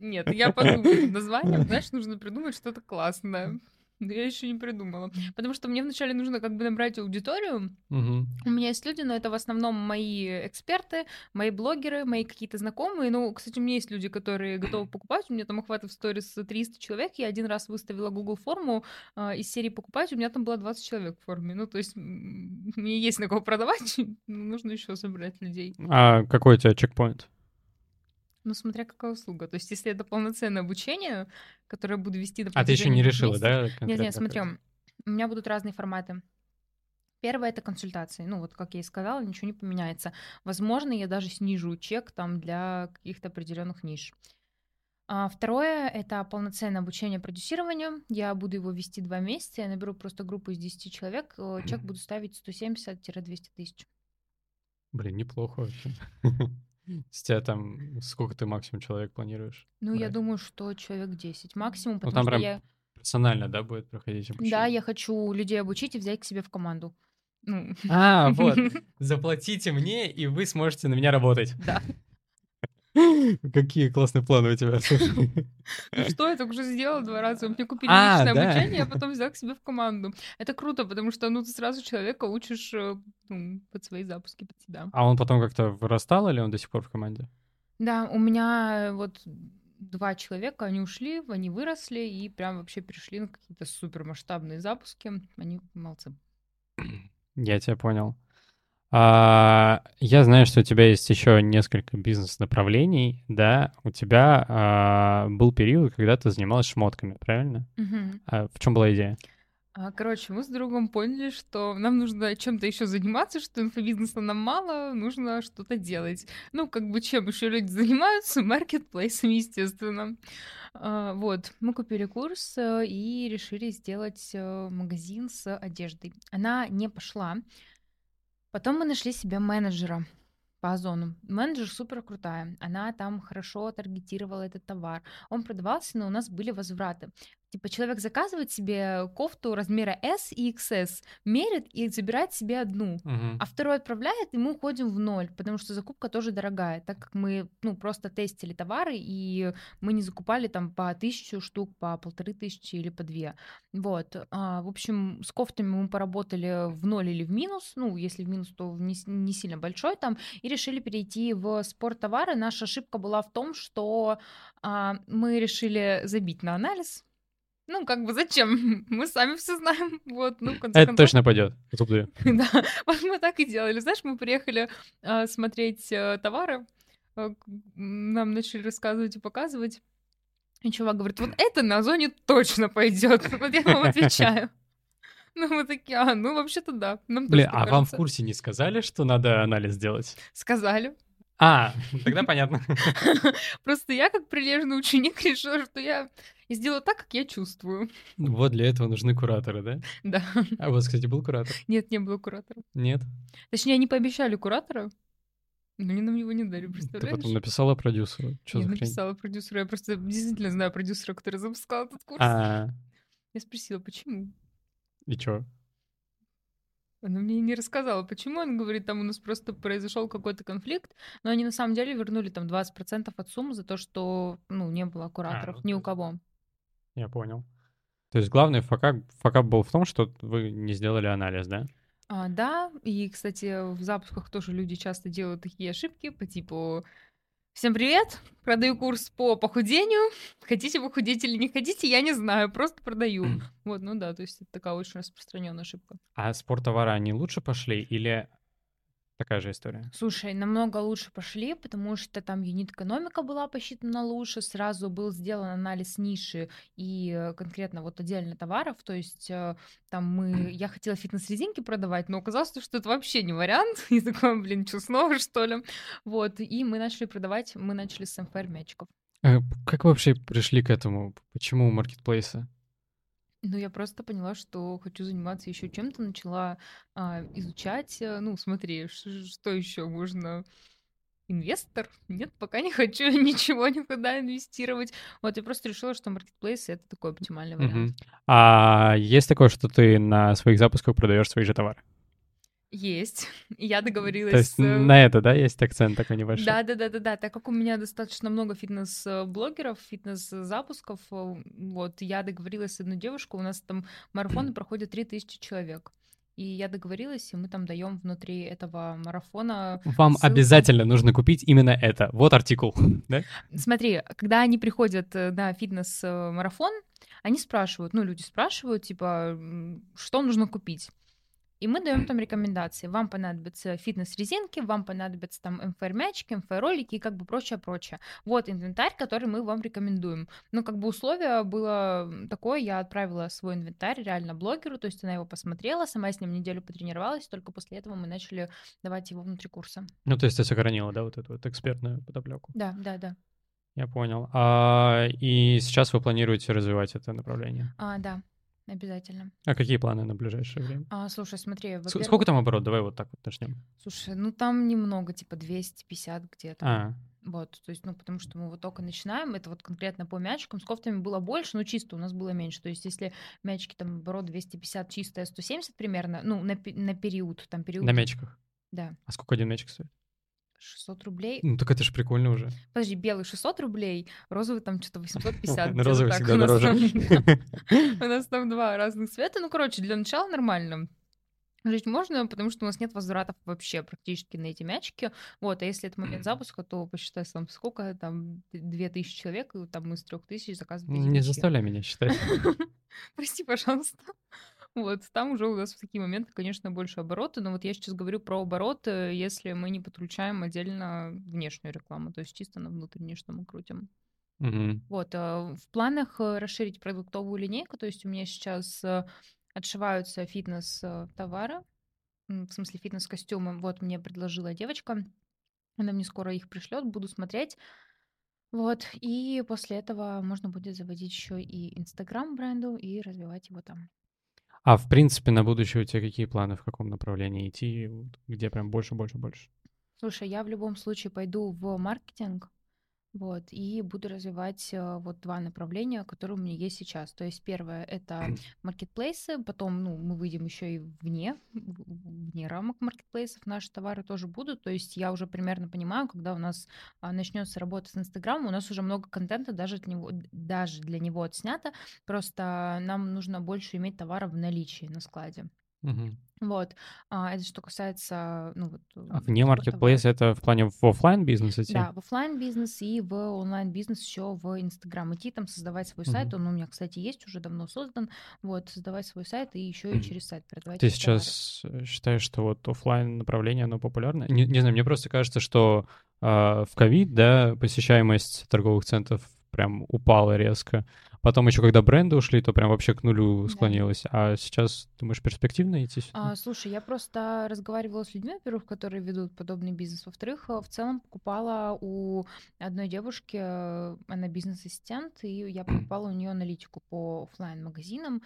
Нет, я подумаю названием, знаешь, нужно придумать что-то классное. Но я еще не придумала. Потому что мне вначале нужно как бы набрать аудиторию. Мгм. У меня есть люди, но это в основном мои эксперты, мои блогеры, мои какие-то знакомые. Ну, кстати, у меня есть люди, которые готовы покупать. У меня там охваты в сторис 300 человек. Я один раз выставила Google форму а, из серии покупать. У меня там было 20 человек в форме. Ну, то есть мне есть на кого продавать. Нужно еще собрать людей. А какой у тебя чекпоинт? Ну, смотря какая услуга. То есть, если это полноценное обучение, которое я буду вести А ты еще не решила, месяца- да? Нет, нет, смотри, у меня будут разные форматы. Первое это консультации. Ну, вот как я и сказала, ничего не поменяется. Возможно, я даже снижу чек там для каких-то определенных ниш. А второе это полноценное обучение продюсированию. Я буду его вести два месяца. Я наберу просто группу из 10 человек. Э, Чек буду ставить 170-200 тысяч. Блин, неплохо вообще. С тебя там сколько ты максимум человек планируешь? Ну, я брать? думаю, что человек 10 максимум, Ну, потому там что прям я... персонально, да, будет проходить обучение? Да, я хочу людей обучить и взять к себе в команду. Ну, А, вот. Заплатите мне, и вы сможете на меня работать. Да. Какие классные планы у тебя. Ну что, я только что сделала два раза. Мне купили А, личное обучение, а потом взял к себе в команду. Это круто, потому что ну ты сразу человека учишь э, ну, под свои запуски, под себя. А он потом как-то вырастал, или он до сих пор в команде? Да, у меня вот два человека, они ушли, они выросли и прям вообще перешли на какие-то супер масштабные запуски. Они молодцы. Я тебя понял. А, я знаю, что у тебя есть еще несколько бизнес-направлений, да? У тебя а, был период, когда ты занималась шмотками, правильно? Мгм. А в чем была идея? А, Короче, мы с другом поняли, что нам нужно чем-то еще заниматься, что инфобизнеса нам мало, нужно что-то делать. Ну, как бы чем еще люди занимаются? Маркетплейсами, естественно. А, Вот, мы купили курс э, и решили сделать э, магазин с одеждой. Она не пошла. Потом мы нашли себе менеджера по Озону. Менеджер супер крутая. Она там хорошо таргетировала этот товар. Он продавался, но у нас были возвраты. Типа человек заказывает себе кофту размера S и XS, мерит и забирает себе одну. А второй отправляет, и мы уходим в ноль, потому что закупка тоже дорогая, так как мы ну, просто тестили товары, и мы не закупали там по тысячу штук, по полторы тысячи или по две. Вот. А, в общем, с кофтами мы поработали в ноль или в минус, ну, если в минус, то не, не сильно большой там, и решили перейти в спорттовары. Наша ошибка была в том, что а, мы решили забить на анализ, ну, как бы зачем? Мы сами все знаем. Вот, ну, Это концов. точно пойдет. Да, вот мы так и делали. Знаешь, мы приехали а, смотреть а, товары, м, нам начали рассказывать и показывать. И чувак говорит, вот это на зоне точно пойдет. Вот я вам отвечаю. Ну, мы такие, а, ну, вообще-то да. Нам Блин, а вам в кажется». курсе не сказали, что надо анализ делать? Сказали. А, тогда понятно. Просто я, как прилежный ученик, решила, что я сделаю так, как я чувствую. Вот для этого нужны кураторы, да? Да. А у вас, кстати, был куратор? Нет, не было куратора. Нет? Точнее, они пообещали куратора, но они нам его не дали, Ты представляешь? потом написала продюсеру. Что я за хрень? написала продюсеру, я просто действительно знаю продюсера, который запускал этот курс. А, Я спросила, почему? и чё? Она мне не рассказала, почему. Он говорит, там у нас просто произошел какой-то конфликт, но они на самом деле вернули там 20% от суммы за то, что ну, не было кураторов ну ни у кого. Я понял. То есть главный факап, факап был в том, что вы не сделали анализ, да? А, да, и, кстати, в запусках тоже люди часто делают такие ошибки по типу «Всем привет, продаю курс по похудению, хотите похудеть или не хотите, я не знаю, просто продаю». Вот, ну да, то есть это такая очень распространенная ошибка. А спорттовары, они лучше пошли или такая же история? Слушай, намного лучше пошли, потому что там юнит-экономика была посчитана лучше, сразу был сделан анализ ниши и э, конкретно вот отдельно товаров, то есть э, там мы, я хотела фитнес-резинки продавать, но оказалось, что это вообще не вариант, и такой, блин, что снова, что ли? Вот, и мы начали продавать, мы начали с МФР мячиков. Э, Как вы вообще пришли к этому? Почему маркетплейсы? Ну, я просто поняла, что хочу заниматься еще чем-то, начала а, изучать, э, ну, смотри, что еще можно инвестор? Нет, пока не хочу ничего никуда инвестировать. Вот я просто решила, что маркетплейс — это такой оптимальный вариант. Мгм. А есть такое, что ты на своих запусках продаешь свои же товары? Есть. Я договорилась То есть с... э, на это, да, есть акцент такой небольшой? Да, да, да, да, да. Так как у меня достаточно много фитнес-блогеров, фитнес-запусков, э, вот я договорилась с одной девушкой, у нас там марафоны проходят 3000 человек. И я договорилась, и мы там даем внутри этого марафона. Вам ссылку. обязательно нужно купить именно это. Вот артикул, да? Смотри, когда они приходят э, на фитнес-марафон, они спрашивают, ну, люди спрашивают, типа, что нужно купить. И мы даем там рекомендации. Вам понадобятся фитнес-резинки, вам понадобятся там МФР-мячики, МФР-ролики и как бы прочее-прочее. Вот инвентарь, который мы вам рекомендуем. Ну, как бы условие было такое, я отправила свой инвентарь реально блогеру, то есть она его посмотрела, сама с ним неделю потренировалась, только после этого мы начали давать его внутри курса. Ну, то есть ты сохранила, да, вот эту вот экспертную подоплеку. Да, да, да. Я понял. А, и сейчас вы планируете развивать это направление? А, да, обязательно. А какие планы на ближайшее время? А, слушай, смотри, С- Сколько там оборот? Давай вот так вот начнем. Слушай, ну там немного, типа 250 где-то. А, Вот, то есть, ну, потому что мы вот только начинаем, это вот конкретно по мячикам, с кофтами было больше, но чисто у нас было меньше. То есть, если мячики там, оборот 250, чистая 170 примерно, ну, на, на период, там период... на мячиках. Да, А сколько один мячик стоит? 600 рублей. Ну, так это же прикольно уже. Подожди, белый 600 рублей, розовый там что-то 850. Ну, розовый всегда дороже. У нас там два разных цвета. Ну, короче, для начала нормально. Жить можно, потому что у нас нет возвратов вообще практически на эти мячики. Вот, а если это момент запуска, то посчитай сам, сколько там, 2000 человек, и там мы с 3000 заказываем. Не заставляй меня считать. Прости, пожалуйста. Вот, там уже у нас в такие моменты, конечно, больше обороты, но вот я сейчас говорю про обороты, если мы не подключаем отдельно внешнюю рекламу, то есть чисто на внутренней, что мы крутим. Мгм. Вот, а, в планах э, расширить продуктовую линейку, то есть у меня сейчас э, отшиваются фитнес-товары, в смысле фитнес-костюмы. Вот мне предложила девочка, она мне скоро их пришлет, буду смотреть. Вот, и после этого можно будет заводить еще и Инстаграм бренду и развивать его там. А в принципе на будущее у тебя какие планы, в каком направлении идти, где прям больше, больше, больше? Слушай, я в любом случае пойду в маркетинг, вот, и буду развивать э, вот два направления, которые у меня есть сейчас. То есть первое это маркетплейсы, потом, ну, мы выйдем еще и вне, вне рамок маркетплейсов, наши товары тоже будут. То есть я уже примерно понимаю, когда у нас а, начнется работа с Инстаграмом, у нас уже много контента даже для него, даже для него отснято, просто нам нужно больше иметь товаров в наличии на складе. Мгм. Вот, а, это что касается, ну вот. А м, вне маркетплейса это в плане в офлайн бизнес идти? Да, в офлайн бизнес и в онлайн бизнес еще в Инстаграм идти, там создавать свой сайт. Мгм. Он у меня, кстати, есть уже давно создан. Вот, создавать свой сайт и еще и через сайт продавать. Ты эти товары. сейчас э, считаешь, что вот офлайн направление, оно популярно? Не, не знаю, мне просто кажется, что а, в ковид, да, посещаемость торговых центров прям упала резко. Потом еще, когда бренды ушли, то прям вообще к нулю Да. склонилась. А сейчас, думаешь, перспективно идти сюда? А, слушай, я просто разговаривала с людьми, во-первых, которые ведут подобный бизнес. Во-вторых, э, в целом покупала у одной девушки, э, она бизнес-ассистент, и я покупала у нее аналитику по оффлайн магазинам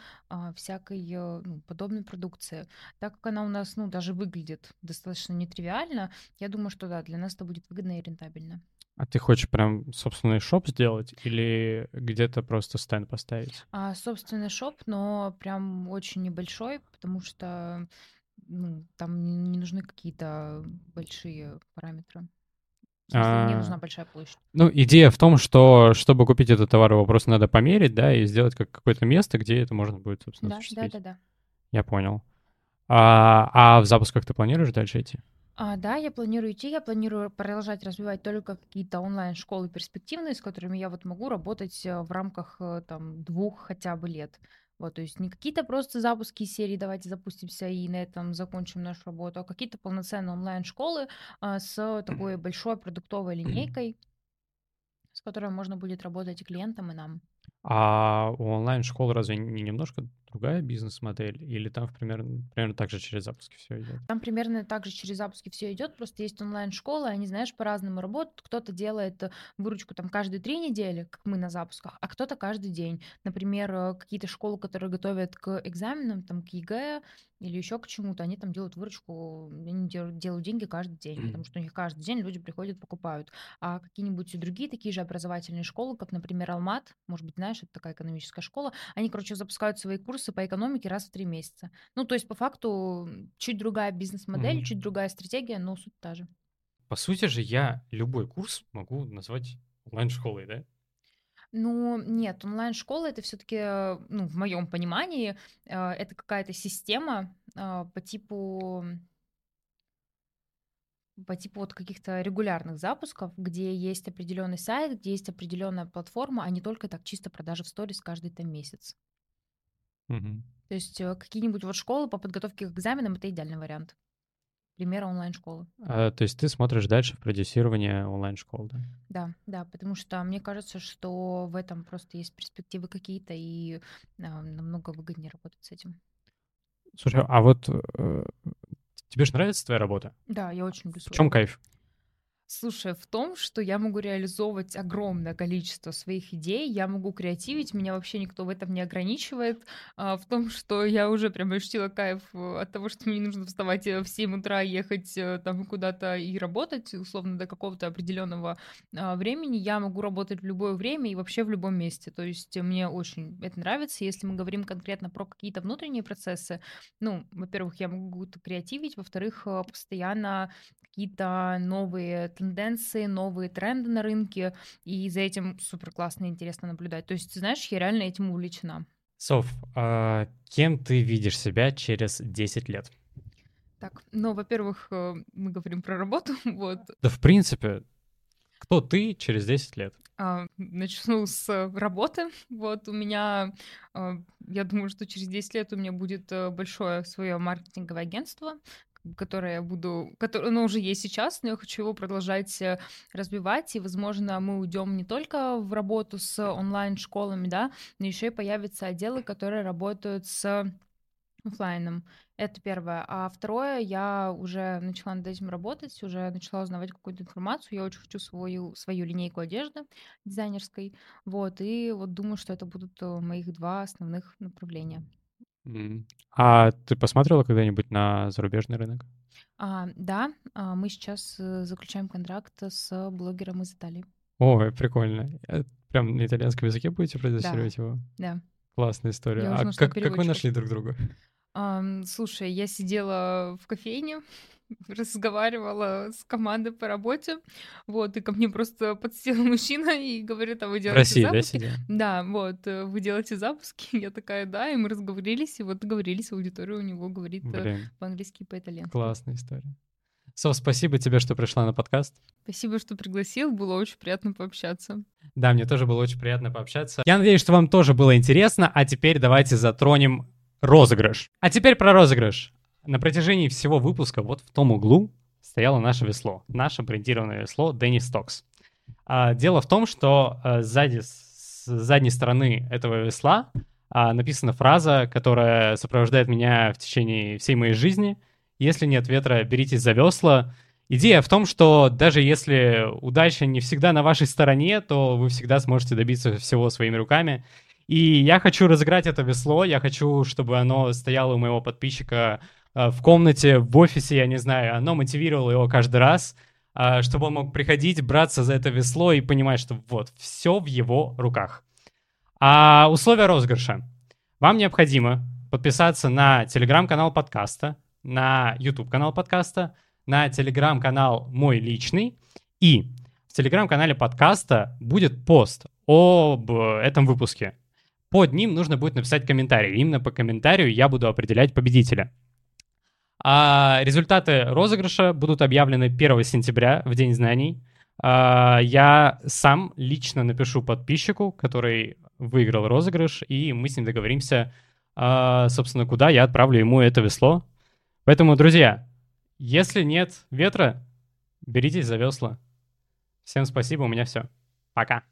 всякой э, ну, подобной продукции. Так как она у нас, ну, даже выглядит достаточно нетривиально, я думаю, что да, для нас это будет выгодно и рентабельно. А ты хочешь прям собственный шоп сделать или где-то просто стенд поставить? А, собственный шоп, но прям очень небольшой, потому что ну, там не, не нужны какие-то большие параметры. В смысле, не А. нужна большая площадь. Ну, идея в том, что чтобы купить этот товар, его просто надо померить, да, и сделать как какое-то место, где это можно будет, собственно, Да, да, осуществить. да, да. Я понял. А, а в запусках ты планируешь дальше идти? А, да, я планирую идти, я планирую продолжать развивать только какие-то онлайн-школы перспективные, с которыми я вот могу работать э, в рамках э, там двух хотя бы лет. Вот, то есть не какие-то просто запуски серии, давайте запустимся и на этом закончим нашу работу, а какие-то полноценные онлайн-школы а, с такой большой продуктовой линейкой, с которой можно будет работать и клиентам, и нам. А у онлайн-школы разве не немножко другая бизнес-модель, или там примерно, примерно так же через запуски все идет? Там примерно так же через запуски все идет, просто есть онлайн-школы, они, знаешь, по-разному работают. Кто-то делает э, выручку там каждые три недели, как мы на запусках, а кто-то каждый день. Например, э, какие-то школы, которые готовят к экзаменам, там, к ЕГЭ или еще к чему-то, они там делают выручку, они делают, делают деньги каждый день, потому что у них каждый день люди приходят, покупают. А какие-нибудь другие такие же образовательные школы, как, например, Алмат, может быть, знаешь, это такая экономическая школа, они, короче, запускают свои курсы по экономике раз в три месяца. Ну, то есть, по факту, чуть другая бизнес-модель, mm-hmm. чуть другая стратегия, но суть та же. По сути же, я любой курс могу назвать онлайн-школой, да? Ну, нет, онлайн-школа это все-таки, ну, в моем понимании, э, это какая-то система э, по типу по типу вот каких-то регулярных запусков, где есть определенный сайт, где есть определенная платформа, а не только так чисто продажи в сторис каждый там месяц. Угу. То есть э, какие-нибудь вот школы по подготовке к экзаменам это идеальный вариант. Пример онлайн-школы. А, то есть ты смотришь дальше в продюсирование онлайн-школ, да? Да, да, потому что мне кажется, что в этом просто есть перспективы какие-то, и а, намного выгоднее работать с этим. Слушай, а вот э, тебе же нравится твоя работа? Да, я очень люблю. В чем кайф? Слушай, в том, что я могу реализовывать огромное количество своих идей, я могу креативить, меня вообще никто в этом не ограничивает. А, в том, что я уже прям ощутила кайф э, от того, что мне не нужно вставать э, в 7 утра, ехать э, там куда-то и работать, условно, до какого-то определенного а, времени. Я могу работать в любое время и вообще в любом месте. То есть мне очень это нравится. Если мы говорим конкретно про какие-то внутренние процессы, ну, во-первых, я могу креативить, во-вторых, постоянно какие-то новые тенденции, новые тренды на рынке, и за этим супер классно и интересно наблюдать. То есть, знаешь, я реально этим увлечена. Соф, а кем ты видишь себя через 10 лет? Так, ну, во-первых, э, мы говорим про работу, вот. Да, в принципе, кто ты через 10 лет? А, начну с работы. Вот у меня, а, я думаю, что через 10 лет у меня будет э, большое свое маркетинговое агентство, которое я буду, которое, оно уже есть сейчас, но я хочу его продолжать э, развивать, и, возможно, мы уйдем не только в работу с онлайн-школами, да, но еще и появятся отделы, которые работают с офлайном. Это первое. А второе, я уже начала над этим работать, уже начала узнавать какую-то информацию. Я очень хочу свою, свою линейку одежды дизайнерской. Вот, и вот думаю, что это будут э, моих два основных направления. А ты посмотрела когда-нибудь на зарубежный рынок? А, да, а, мы сейчас э, заключаем контракт с блогером из Италии. Ой, прикольно. Э, прям на итальянском языке будете продюсировать его? Да. Классная история. А как, как вы нашли друг друга? Um, слушай, я сидела в кофейне, разговаривала с командой по работе, вот, и ко мне просто подсел мужчина и говорит, а вы делаете России, запуски? да? Да, вот, э, вы делаете запуски? Я такая, да, и мы разговорились, и вот договорились, аудитория у него говорит э, Блин. по-английски и по-итальянски. Классная история. Со, спасибо тебе, что пришла на подкаст. Спасибо, что пригласил, было очень приятно пообщаться. Да, мне тоже было очень приятно пообщаться. Я надеюсь, что вам тоже было интересно, а теперь давайте затронем розыгрыш. А теперь про розыгрыш. На протяжении всего выпуска вот в том углу стояло наше весло, наше брендированное весло Денис Стокс. А, дело в том, что а, сзади, с задней стороны этого весла а, написана фраза, которая сопровождает меня в течение всей моей жизни. Если нет ветра, беритесь за весла. Идея в том, что даже если удача не всегда на вашей стороне, то вы всегда сможете добиться всего своими руками. И я хочу разыграть это весло, я хочу, чтобы оно стояло у моего подписчика Э, в комнате, в офисе, я не знаю, оно мотивировало его каждый раз, э, чтобы он мог приходить, браться за это весло и понимать, что вот, все в его руках. А условия розыгрыша. Вам необходимо подписаться на телеграм-канал подкаста, на YouTube-канал подкаста, на телеграм-канал мой личный. И в телеграм-канале подкаста будет пост об этом выпуске. Под ним нужно будет написать комментарий. Именно по комментарию я буду определять победителя. А результаты розыгрыша будут объявлены 1 сентября, в День знаний. А, я сам лично напишу подписчику, который выиграл розыгрыш, и мы с ним договоримся, а, собственно, куда я отправлю ему это весло. Поэтому, друзья, если нет ветра, беритесь за весла. Всем спасибо, у меня все. Пока.